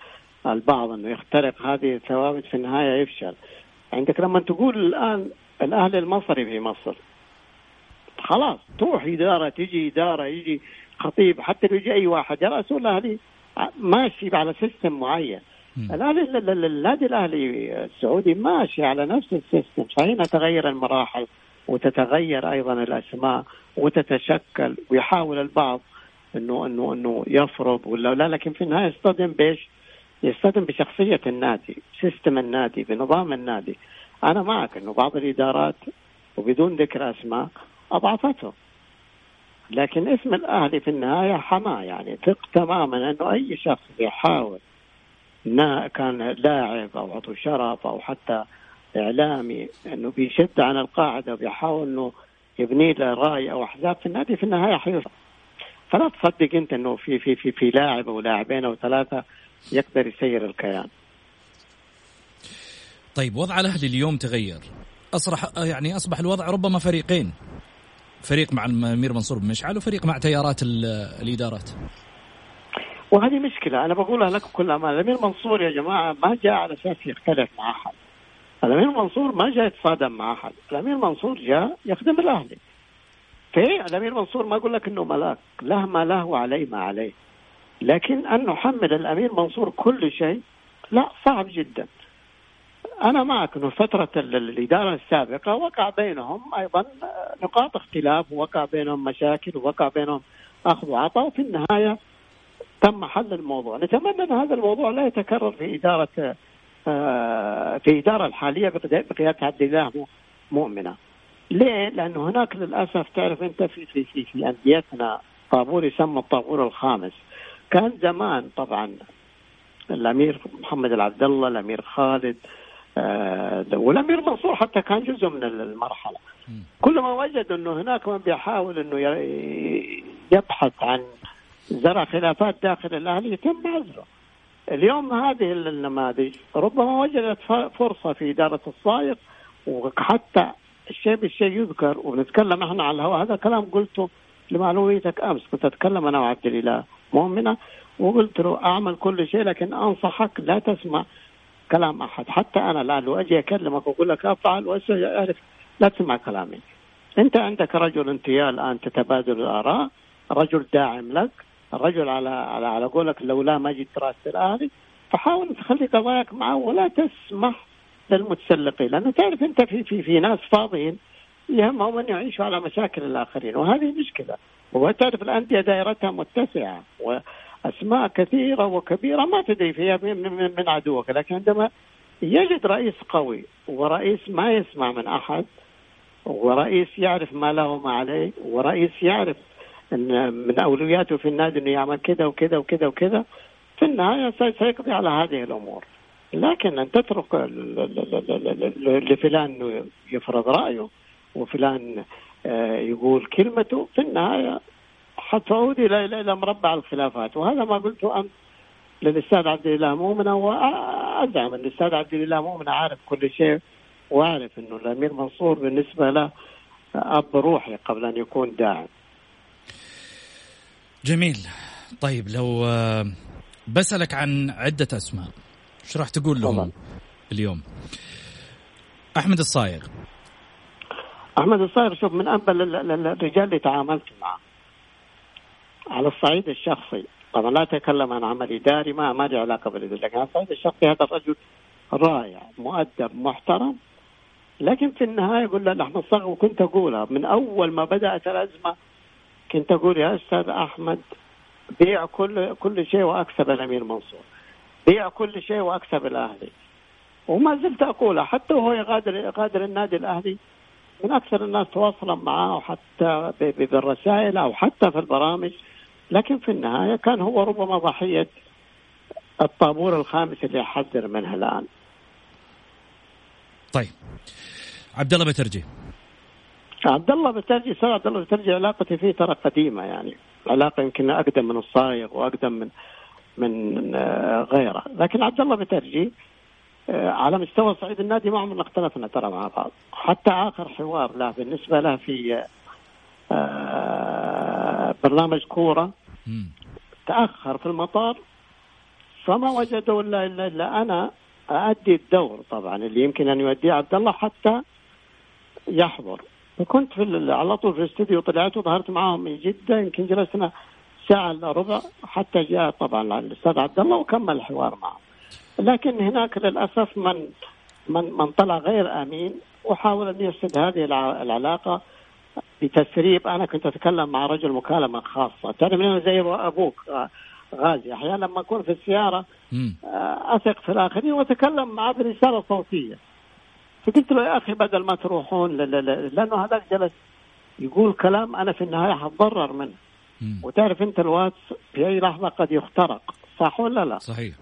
البعض أنه يخترق هذه الثوابت في النهاية يفشل. عندك لما تقول الآن الأهلي المصري في مصر خلاص تروح إدارة تجي إدارة يجي خطيب حتى لو يجي اي واحد الله هذه ماشي على system معين. الاهلي النادي الاهلي السعودي ماشي على نفس ال system. صحيح تغير المراحل وتتغير أيضا الأسماء وتتشكل ويحاول البعض إنه إنه إنه يفرض ولا لا لكن في النهاية يصطدم بإيش؟ يصطدم بشخصية النادي سيستم النادي بنظام النادي. أنا معك إنه بعض الإدارات وبدون ذكر أسماء اضعفته لكن اسم الاهلي في النهاية حماه يعني ثق تماما إنه أي شخص بيحاول كان لاعب أو عضو شرف أو حتى إعلامي إنه بيشد عن القاعدة وبيحاول إنه يبني له رأي أو أحزاب في النادي في النهاية حيوصل. فلا تصدق أنت إنه في في في في لاعب أو لاعبين أو ثلاثة يقدر يسير الكيان. طيب وضع الأهلي اليوم تغير. أصرح يعني أصبح الوضع ربما فريقين. فريق مع الامير منصور بن مشعل وفريق مع تيارات الإدارات. وهذه مشكلة. أنا بقولها لكم كل أمان الأمير منصور يا جماعة ما جاء على أساس يختلف مع أحد. الأمير منصور ما جاء يتصادم مع أحد. الأمير منصور جاء يخدم الأهلي. في الأمير منصور ما أقول لك إنه ملاك له ما له وعليه ما عليه. لكن أن نحمل الأمير منصور كل شيء لا صعب جدا. أنا معك إنه فترة الإدارة السابقة وقع بينهم أيضا نقاط اختلاف ووقع بينهم مشاكل ووقع بينهم أخذ وعطاء وفي النهاية تم حل الموضوع. نتمنى إن هذا الموضوع لا يتكرر في إدارة آه، في الاداره الحالية بقيادة عبد الله مؤمنة. ليه؟ لأنه هناك للأسف تعرف أنت في في في, في أنديتنا طابور يسمى الطابور الخامس. كان زمان طبعا الأمير محمد العبد الله الأمير خالد آه والامير منصور حتى كان جزء من المرحلة. كل ما وجد أنه هناك من بيحاول أنه يبحث عن زرع خلافات داخل الأهلي يتم عزله اليوم هذه النماذج ربما وجدت فرصة في إدارة الصايغ وحتى الشيء بالشيء يذكر ونتكلم إحنا على الهواء. هذا كلام قلته لمعلوميتك أمس. كنت أتكلم أنا وعبد الإله مؤمنة وقلت له أعمل كل شيء لكن أنصحك لا تسمع كلام أحد. حتى أنا الآن لو أجي أكلمك وأقول لك افعل واعرف لا تسمع كلامي. أنت عندك رجل أنت الآن تتبادل الآراء رجل داعم لك الرجل على على على قولك لولا ما جيت راسه الاهلي فحاول تخلي قضاياك معه ولا تسمح للمتسلقين لأنه تعرف أنت في في في ناس فاضيين يهمهم أن يعيشوا على مشاكل الآخرين وهذه مشكلة. وتعرف الانديه دائرتها متسعة واسماء كثيرة وكبيرة ما تدري فيها من, عدوك. لكن عندما يجد رئيس قوي ورئيس ما يسمع من أحد ورئيس يعرف ما له وما عليه ورئيس يعرف إن من أولوياته في النادي إنه يعمل كذا وكذا وكذا وكذا في النهاية سيقضي على هذه الأمور. لكن أن تترك لفلان يفرض رأيه وفلان آه، يقول كلمته في النهاية حتعود إلى إلى مربع الخلافات. وهذا ما قلته أمس للأستاذ عبد الإله مؤمنه وازعم ان الأستاذ عبد الإله مؤمنه عارف كل شيء واعرف إنه الأمير منصور بالنسبة له أب روحي قبل أن يكون داعم. جميل. طيب لو آه، بسألك عن عدة أسماء إيش راح تقول لهم طبعا. اليوم؟ أحمد الصايغ. أحمد الصايغ شوف من أنبل الرجال اللي تعاملت معه. على الصعيد الشخصي. طبعا لا أتكلم عن عمل إداري ما ما لي علاقة بالإداري لكن على الصعيد الشخصي هذا الرجل رائع مؤدب محترم. لكن في النهاية يقول له أحمد الصاغ وكنت أقولها من أول ما بدأت الأزمة كنت أقول يا أستاذ أحمد بيع كل كل شيء وأكسب الأمير منصور. بيع كل شيء وأكسب الأهلي. وما زلت أقولها حتى وهو يغادر يغادر النادي الأهلي من أكثر الناس تواصلا معه حتى بالرسائل أو حتى في البرامج. لكن في النهاية كان هو ربما ضحية الطابور الخامس اللي يحذر منها الآن. طيب. عبد الله بترجي. عبد الله بترجي صار عبد الله بترجي علاقتي فيه ترى قديمة يعني. علاقة يمكن أقدم من الصايغ وأقدم من من آه، غيره. لكن عبد الله بترجي آه، على مستوى صعيد النادي ما عمرنا اختلفنا ترى مع بعض. حتى آخر حوار له بالنسبة له في آه، برنامج كورة تأخر في المطار فما وجدوا إلا إلا أنا اادي الدور طبعا اللي يمكن أن يؤديه عبد الله حتى يحضر وكنت في على طول في الاستوديو طلعت وظهرت معاهم من جدة يمكن جلسنا ساعة إلا ربع حتى جاء طبعا الأستاذ عبد الله وكمل الحوار معه. لكن هناك للأسف من من من طلع غير آمين وحاول أن يفسد هذه العلاقة بتسريب أنا كنت أتكلم مع رجل مكالمة خاصة. تعرف أنا زي أبوك غازي. أحيانا لما أكون في السيارة. آه، أثق في الآخرين وأتكلم معه برساله صوتيه فقلت له يا أخي بدل ما تروحون لأنه هذاك جلس يقول كلام أنا في النهاية حتضرر منه. مم. وتعرف أنت الواتس في أي لحظة قد يخترق صح ولا لا؟ صحيح.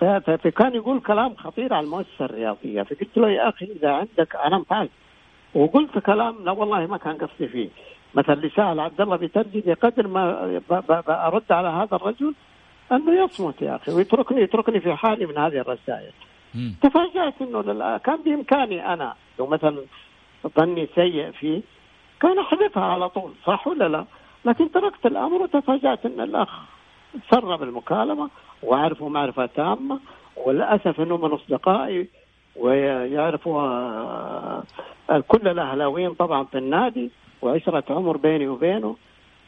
فكان يقول كلام خطير على المؤسسة الرياضية. فقلت له يا أخي إذا عندك أنا فعلت وقلت كلام لا والله ما كان قصدي فيه مثلا لسائل عبد الله بترجي بقدر ما أرد على هذا الرجل أنه يصمت يا أخي ويتركني يتركني في حالي من هذه الرسائل. تفاجأت إنه للآن كان بإمكاني أنا لو مثلا ظني سيء فيه كان أحذفها على طول صح ولا لا؟ لكن تركت الأمر وتفاجأت إن الأخ سرب المكالمه وأعرفه معرفة تامة وللأسف إنه من أصدقائي ويعرفوا آه، كل الأهلاويين طبعا في النادي وعشرة عمر بيني وبينه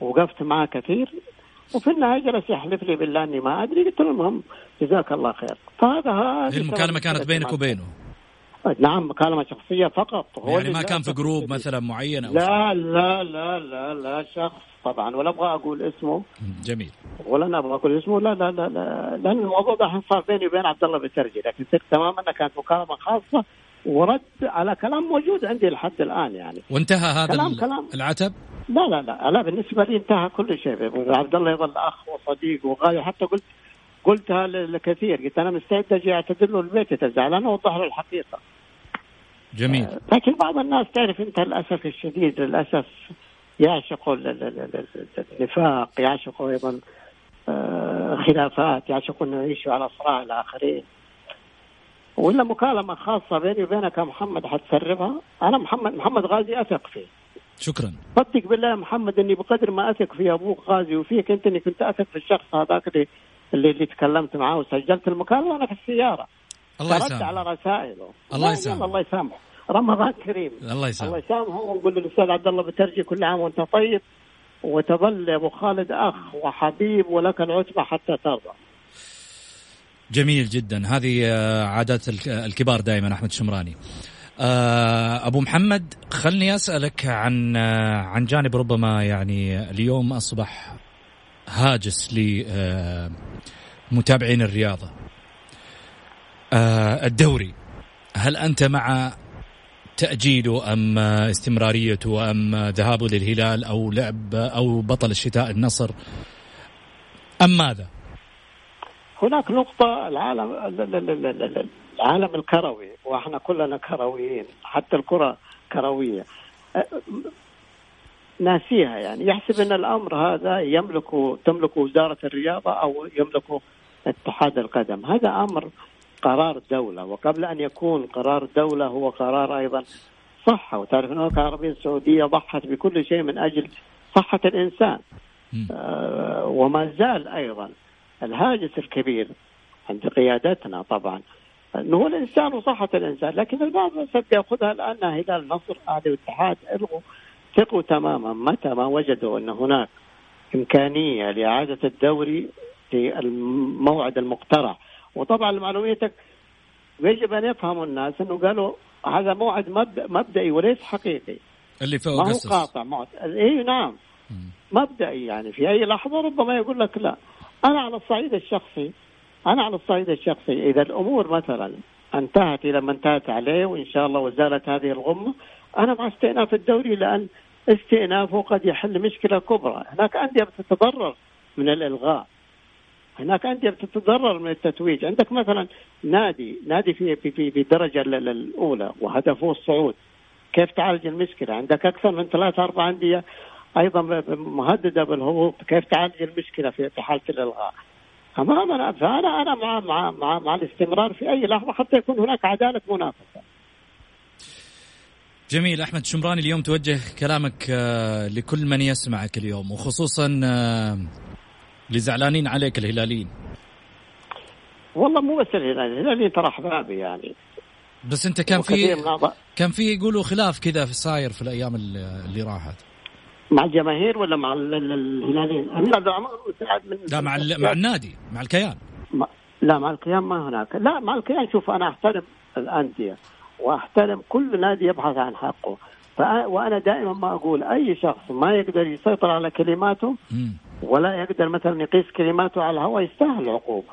وقفت معه كثير. وفي النهاية جلس يحلف لي بالله إني ما أدري قلت له المهم جزاك الله خير. فهذا هذه سبب كانت بينك معه. نعم مكالمة شخصية فقط. هو يعني ما كان في group. مثلا معين أو شيء. لا لا لا لا لا شخص. طبعا ولا أبغى أقول اسمه. جميل. ولا أنا أبغى أقول اسمه. لا لا لا, لا. لأن الموضوع ده صار بيني وبين عبد الله بترجي لكن ثق تماما إنها كانت مكالمة خاصة ورد على كلام موجود عندي لحد الآن يعني. وانتهى هذا كلام- كلام. العتب؟ لا لا لا. لا بالنسبة لي انتهى كل شيء. عبد الله يظل أخ وصديق وغالي حتى قلت قلتها لكثير. قلت أنا مستعد أجي أعتذر له البيت اذا زعلان اوضح له الحقيقة. جميل. لكن بعض الناس تعرف أنت للأسف الشديد للأسف يعشقوا ال- ال- ال- ال- النفاق يعشقوا أيضا آه، خلافات يعشقوا أنه يعيشوا على صراع الآخرين. ولا مكالمة خاصة بيني وبينك يا محمد حتسربها؟ أنا محمد محمد غازي أثق فيه. شكرا. صدق بالله يا محمد إني بقدر ما أثق في أبوك غازي وفيك أنت إني كنت أثق في الشخص هذاك اللي اللي, اللي تكلمت معاه وسجلت المكالمة. وأنا في السيارة. الله فرد على رسائله. الله يسامحه. الله يسامحه رمضان كريم. الله الله يسامحك. يسامحه ونقول للأستاذ عبد الله بترجي كل عام وأنت طيب. وتظل يا أبو خالد أخ وحبيب ولك العتبة حتى ترضى. جميل جدا. هذه آه، عادات الك- الكبار دائما أحمد شمراني. آه، أبو محمد خلني أسألك عن آه، عن جانب ربما يعني اليوم أصبح هاجس لمتابعين الرياضة. آه، الدوري. هل أنت مع تأجيله أم آه، استمراريته آه، ذهابه للهلال أو لعب أو بطل الشتاء النصر؟ أم ماذا؟ هناك نقطة العالم ال- ال- ال- ال- ال- العالم الكروي وإحنا كلنا كرويين حتى الكرة كروية. أه، ناسيها يعني. يحسب أن الأمر هذا يملك تملك وزارة الرياضة أو يملك اتحاد القدم. هذا أمر قرار دولة وقبل أن يكون قرار دولة هو قرار أيضا صحة. وتعرف المملكة العربية السعودية ضحت بكل شيء من أجل صحة الإنسان. مم. آه، وما زال أيضا الهاجس الكبير عند قيادتنا طبعا أنه هو الإنسان وصحة الإنسان. لكن البعض قد يأخذها الآن هلال نصر أهلي والاتحاد الغوا. ثقوا تماما. متى ما وجدوا أن هناك إمكانية لإعادة الدوري في الموعد المقترح وطبعا لمعلوميتك يجب أن يفهم الناس إنه قالوا هذا موعد مبدأ مبدئي وليس حقيقي اللي في ما هو. قاطع موعد اي نعم. مبدئي يعني في أي لحظة ربما يقول لك لا أنا على الصعيد الشخصي أنا على الصعيد الشخصي إذا الأمور مثلا انتهت إلى ما انتهت عليه وإن شاء الله وزالت هذه الغمة أنا مع استئناف الدوري لأن استئنافه قد يحل مشكلة كبرى، هناك أندية بتتضرر من الإلغاء. هناك انديه بتتضرر من التتويج، عندك مثلا نادي نادي في في في, في الدرجه ال- ال- الأولى وهدفه الصعود. كيف تعالج المشكلة؟ عندك أكثر من ثلاث أيضا ب- ب- مهددة بالهبوط، كيف تعالج المشكلة في حالة الإلغاء؟ تماما فأنا أنا مع مع مع, مع الاستمرار في أي لحظة حتى يكون هناك عدالة منافسة. جميل أحمد شمراني اليوم توجه كلامك آه، لكل من يسمعك اليوم وخصوصا آه، لزعلانين عليك الهلاليين. والله مو بس الهلال، الهلال ترى أحبابي يعني. بس أنت كان في كان في يقولوا خلاف كذا في صاير في الأيام اللي اللي راحت. مع الجماهير ولا مع ال- ال- الهلاليين؟ من لا مع مع النادي مع الكيان. ما- لا مع الكيان ما هناك، لا مع الكيان شوف أنا أحترم الأندية وأحترم كل نادي يبحث عن حقه، فأ- وأنا دائما ما أقول أي شخص ما يقدر يسيطر على كلماته. ولا يقدر مثلا يقيس كلماته على الهواء يستاهل عقوبه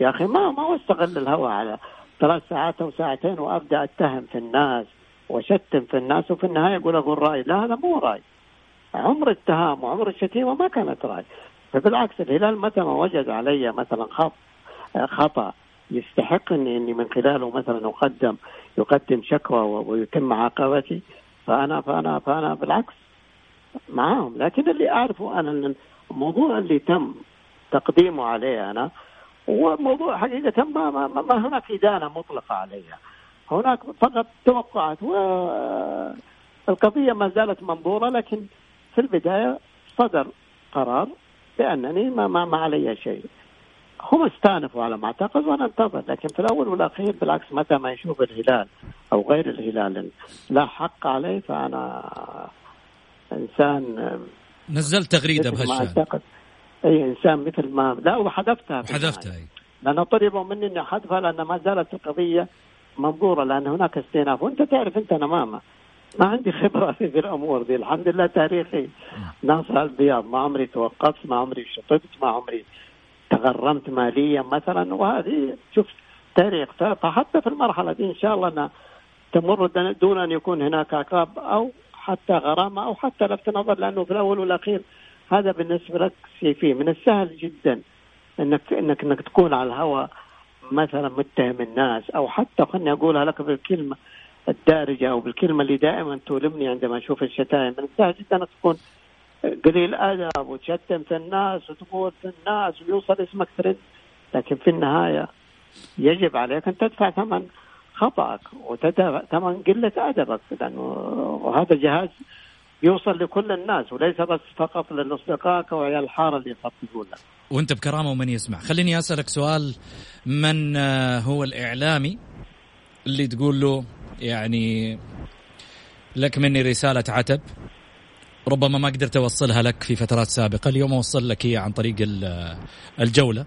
يا أخي ما ما استغل الهواء على ثلاث ساعات أو ساعتين وأبدأ أتهم في الناس وشتم في الناس وفي النهاية أقول أقول رأي. لا هذا مو رأي. عمر التهام وعمر الشتيمة ما كانت رأي. فبالعكس الهلال متى ما وجد علي مثلا خط خطأ يستحق اني إني من خلاله مثلا اقدم يقدم شكوى ويتم معاقبتي فانا فانا فأنا بالعكس معاهم. لكن اللي أعرفه أنا الموضوع اللي تم تقديمه عليه أنا هو موضوع حقيقة ما, ما, ما هناك إدانة مطلقة عليها. هناك فقط توقعات والقضية ما زالت منظورة لكن في البداية صدر قرار بأنني ما ما, ما علي شيء. هم استأنفوا على ما أعتقد وأنا أنتظر لكن في الأول والأخير بالعكس متى ما يشوف الهلال أو غير الهلال لا حق عليه فأنا إنسان نزلت تغريدة بهالشأن. أي إنسان مثل ما لا وحذفتها حذفتها أي. لأن طلبوا مني إني أحذفها لأن ما زالت القضية منظورة لأن هناك استئناف. وأنت تعرف أنت أنا ما ما عندي خبرة في الأمور دي الحمد لله تاريخي. ناصر البياض ما عمري توقفت ما عمري شطبت ما عمري تغرمت ماليا مثلا. وهذه شوف تاريخ فحتى في المرحلة دي إن شاء الله انها تمر دون أن يكون هناك عقاب أو حتى غرامة أو حتى لفت نظر لأنه في الأول والأخير هذا بالنسبة لك سيفي من السهل جدا انك انك إنك تكون على الهواء مثلا متهم الناس أو حتى خلني أقولها لك بالكلمة الدارجة أو بالكلمة اللي دائما تؤلمني عندما أشوف الشتائم من السهل جدا انك تكون قليل أدب وتشتم في الناس وتقول في الناس ويوصل اسمك ترند لكن في النهاية يجب عليك أن تدفع ثمن خطأك وتدفع ثمن قلة أدبك لأنه وهذا جهاز يوصل لكل الناس وليس بس فقط للأصدقاء وعيال الحارة اللي يخططون لك. وأنت بكرامة ومن يسمع. خليني أسألك سؤال من هو الإعلامي اللي تقول له يعني لك مني رسالة عتب ربما ما قدرت أوصلها لك في فترات سابقة اليوم أوصل لك هي عن طريق الجولة.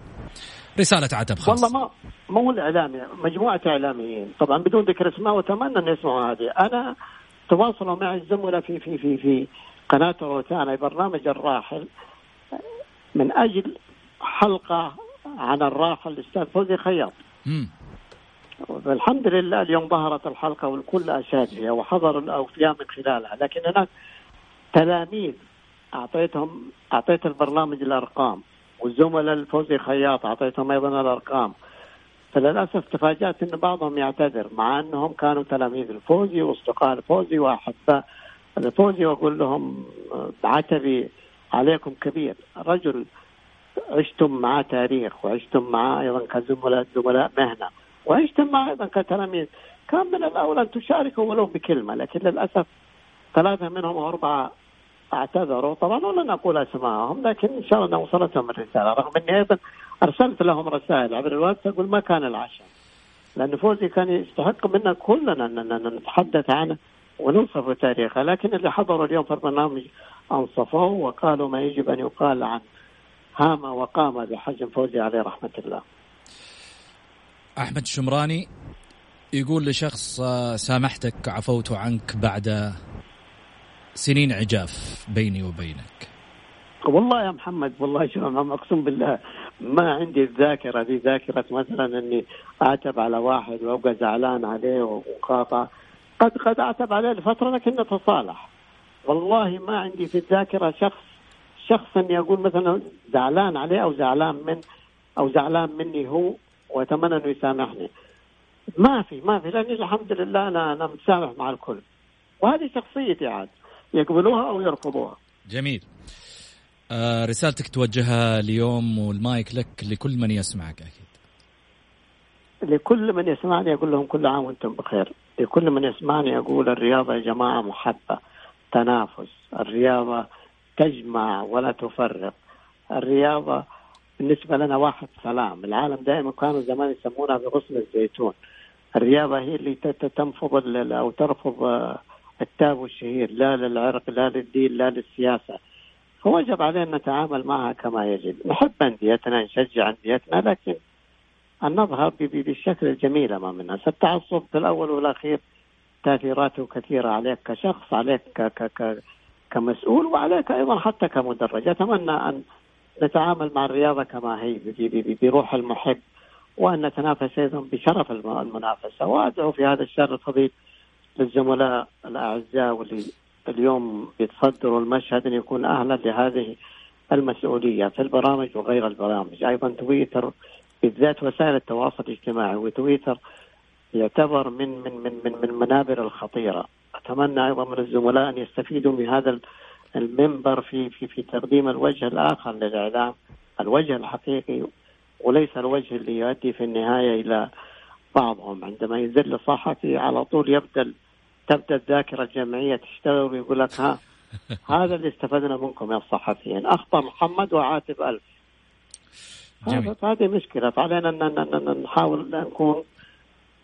رسالة عتب خاص. والله ما مو الإعلامي مجموعة إعلاميين. طبعا بدون ذكر اسماء وأتمنى أن يسمعوا هذه. أنا تواصلوا معي الزملاء في في في في قناه روتانا برنامج الراحل. من أجل حلقة عن الراحل الاستاذ فوزي خياط. الحمد لله اليوم ظهرت الحلقة والكل أشاد فيها وحضر الاوفياء من خلالها. لكن هناك تلاميذ اعطيتهم أعطيت البرنامج الأرقام. والزملاء الفوزي خياط أعطيتهم أيضا الأرقام. فللأسف تفاجأت إن بعضهم يعتذر مع إنهم كانوا تلاميذ الفوزي وأصدقاء الفوزي وأحباء الفوزي وأقول لهم عتبي عليكم كبير. رجل عشتم معاه تاريخ وعشتم معاه أيضا كزملاء زملاء مهنة وعشتم معاه أيضا كتلاميذ. كان من الاولى أن تشاركوا ولو بكلمة لكن للأسف ثلاثة منهم أو أربعة اعتذروا. طبعا ولن أقول اسمائهم لكن إن شاء الله وصلتهم الرسالة. رغم إني أيضا أرسلت لهم رسائل عبر الواتس أقول ما كان العشاء. لأن فوزي كان يستحق منا كلنا ان نتحدث عنه ونوصف تاريخه. لكن اللي حضروا اليوم في البرنامج أنصفوه وقالوا ما يجب أن يقال عن هام وقام بحجم فوزي عليه رحمة الله. أحمد الشمراني يقول لشخص سامحتك عفوت عنك بعد سنين عجاف بيني وبينك. والله يا محمد والله شو أقسم بالله ما عندي الذاكرة دي ذاكرة مثلا إني أعتب على واحد وأبقى زعلان عليه وقاطع قد قد أعتب عليه لفترة لكن نتصالح والله ما عندي في الذاكرة شخص شخص إني أقول مثلا زعلان عليه أو زعلان من أو زعلان مني هو وأتمنى إنه يسامحني. ما في ما في لاني الحمد لله أنا أنا متسامح مع الكل. وهذه شخصيتي عاد. يقبلوها أو يرفضوها. جميل. آه رسالتك توجهها اليوم والمايك لك لكل من يسمعك أكيد. لكل من يسمعني أقول لهم كل عام وأنتم بخير، لكل من يسمعني أقول الرياضة يا جماعة محبة، تنافس، الرياضة تجمع ولا تفرق، الرياضة بالنسبة لنا واحد سلام، العالم دائما كانوا زمان يسمونها بغصن الزيتون. الرياضة هي اللي تنفض أو ترفض التاب الشهير لا للعرق لا للدين لا للسياسة. فوجب علينا نتعامل معها كما يجب. نحب أنديتنا نشجع أنديتنا لكن أن نظهر بالشكل الجميل أمام الناس. التعصب في الأول والأخير تأثيراته كثيرة عليك كشخص عليك ك ك ك كمسؤول وعليك أيضا حتى كمدرج. أتمنى أن نتعامل مع الرياضة كما هي بروح المحب وأن نتنافس أيضا بشرف المنافسة. وأدعو في هذا الشهر الفضيل للزملاء الأعزاء واللي اليوم بيتصدروا المشهد أن يكون أهلا لهذه المسؤولية في البرامج وغير البرامج. أيضا تويتر بالذات وسائل التواصل الاجتماعي وتويتر يعتبر من من من من من المنابر الخطيرة. أتمنى أيضا من الزملاء أن يستفيدوا من هذا المنبر في في في تقديم الوجه الآخر للإعلام. الوجه الحقيقي وليس الوجه اللي يؤدي في النهاية إلى بعضهم عندما يذل صحفي على طول يبدأ تبدأ الذاكرة الجمعية تشتغل ويقول لك ها هذا اللي استفدنا منكم يا الصحفيين أخطأ محمد وعاتب ألف. هذه مشكلة. فعلينا أن نحاول أن نكون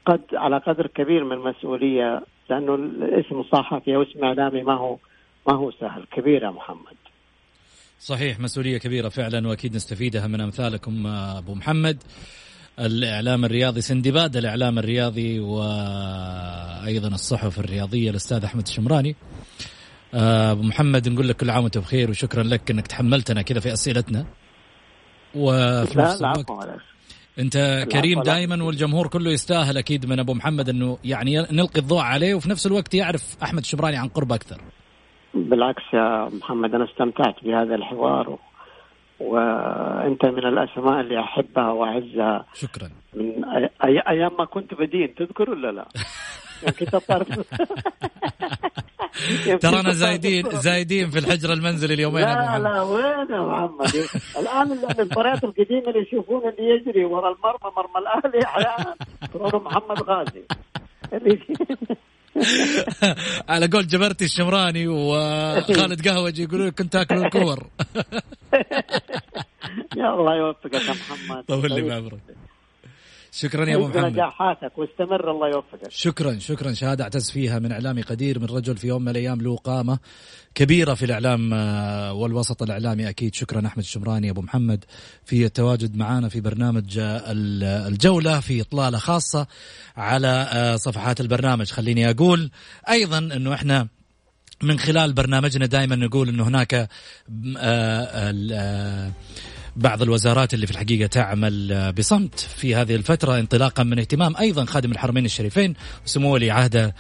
قد على قدر كبير من المسؤولية لأنه الاسم صحفي أو اسم إعلامي ما هو ما هو سهل. كبير يا محمد. صحيح مسؤولية كبيرة فعلا وأكيد نستفيدها من أمثالكم أبو محمد. الإعلام الرياضي سندباد الإعلام الرياضي وأيضا الصحف الرياضية الأستاذ أحمد الشمراني. أبو محمد نقول لك كل عام وأنت بخير وشكرا لك أنك تحملتنا كذا في أسئلتنا. وفي نفس الوقت أنت كريم دائما والجمهور كله يستاهل أكيد من أبو محمد إنه يعني نلقي الضوء عليه وفي نفس الوقت يعرف أحمد الشمراني عن قرب أكثر. بالعكس يا محمد أنا استمتعت بهذا الحوار. وأنت من الأسماء اللي أحبها وأعزها. شكرا. من أي... أيام ما كنت بدين تذكر ولا لا؟ يعني ترانا زايدين زايدين في الحجر المنزلي اليومين لا لا وين يا محمد؟ الآن المباريات القديمه اللي يشوفون اللي يجري ورا المرمى مرمى الاهلي أحيانا محمد غازي. على قول جبرتي الشمراني وخالد قهوجي يقولون كنت تاكل الكور. يا الله يوفقك يا محمد. طول لي بعمرك. شكرا يا أبو محمد. نجاحاتك واستمر الله يوفقك. شكرا شكرا. شهادة اعتز فيها من إعلامي قدير من رجل في يوم من الأيام له قامة كبيرة في الإعلام آه، والوسط الإعلامي. أكيد شكرا أحمد الشمراني أبو محمد في التواجد معنا في برنامج آه، الجولة في إطلالة خاصة على آه، صفحات البرنامج. خليني أقول أيضا إنه إحنا من خلال برنامجنا دائما نقول إنه هناك بعض الوزارات اللي في الحقيقة تعمل بصمت في هذه الفترة انطلاقا من اهتمام أيضا خادم الحرمين الشريفين وسمو ولي عهد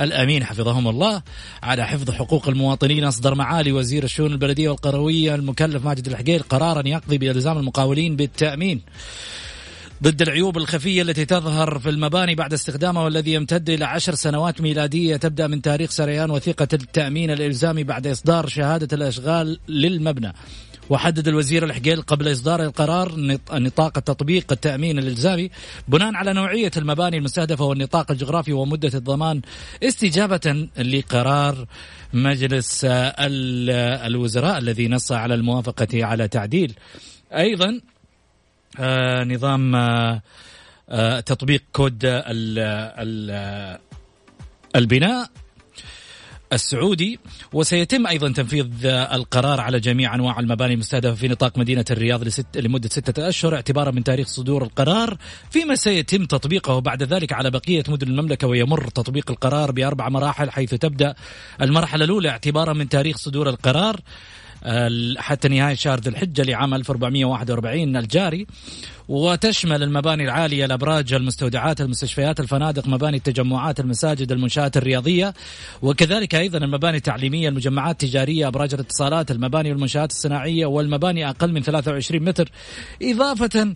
الأمين حفظهم الله على حفظ حقوق المواطنين أصدر معالي وزير الشؤون البلدية والقروية المكلف ماجد الحقيل قرارا يقضي بإلزام المقاولين بالتأمين ضد العيوب الخفية التي تظهر في المباني بعد استخدامها والذي يمتد إلى عشر سنوات ميلادية. تبدأ من تاريخ سريان وثيقة التأمين الإلزامي بعد إصدار شهادة الأشغال للمبنى. وحدد الوزير الحقيل قبل إصدار القرار نطاق التطبيق التأمين الإلزامي بناء على نوعية المباني المستهدفة والنطاق الجغرافي ومدة الضمان استجابة لقرار مجلس الوزراء الذي نص على الموافقة على تعديل. أيضا آه، نظام آه، آه، تطبيق كود البناء السعودي وسيتم أيضا تنفيذ القرار على جميع أنواع المباني المستهدفة في نطاق مدينة الرياض لست لمدة ستة أشهر اعتبارا من تاريخ صدور القرار فيما سيتم تطبيقه بعد ذلك على بقية مدن المملكة ويمر تطبيق القرار بأربع مراحل حيث تبدأ المرحلة الأولى اعتبارا من تاريخ صدور القرار. حتى نهاية شهر ذي الحجة لعام 1441 الجاري وتشمل المباني العالية الأبراج المستودعات المستشفيات الفنادق مباني التجمعات المساجد المنشآت الرياضية وكذلك أيضا المباني التعليمية المجمعات التجارية أبراج الاتصالات المباني والمنشآت الصناعية والمباني أقل من 23 متر إضافة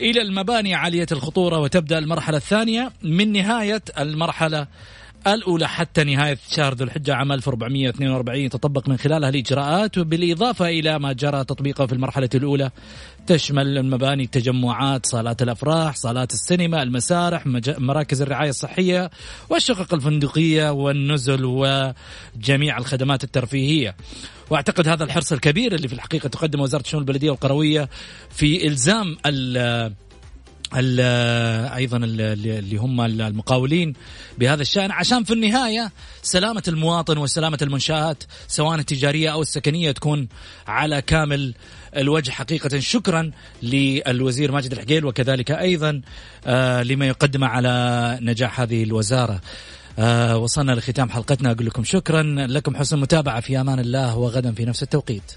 إلى المباني عالية الخطورة وتبدأ المرحلة الثانية من نهاية المرحلة الأولى حتى نهاية شهر ذو الحجة عام 1442 تطبق من خلالها الإجراءات بالإضافة إلى ما جرى تطبيقه في المرحلة الأولى تشمل المباني التجمعات صالات الأفراح صالات السينما المسارح مراكز الرعاية الصحية والشقق الفندقية والنزل وجميع الخدمات الترفيهية. وأعتقد هذا الحرص الكبير اللي في الحقيقة تقدم وزارة الشؤون البلدية والقروية في إلزام أيضا اللي هم المقاولين بهذا الشأن. عشان في النهاية سلامة المواطن وسلامة المنشآت سواء التجارية أو السكنية تكون على كامل الوجه حقيقة. شكرا للوزير ماجد الحقيل وكذلك أيضا آه، لما يقدم على نجاح هذه الوزارة. آه وصلنا لختام حلقتنا. أقول لكم شكرا. لكم حسن المتابعه في أمان الله وغدا في نفس التوقيت.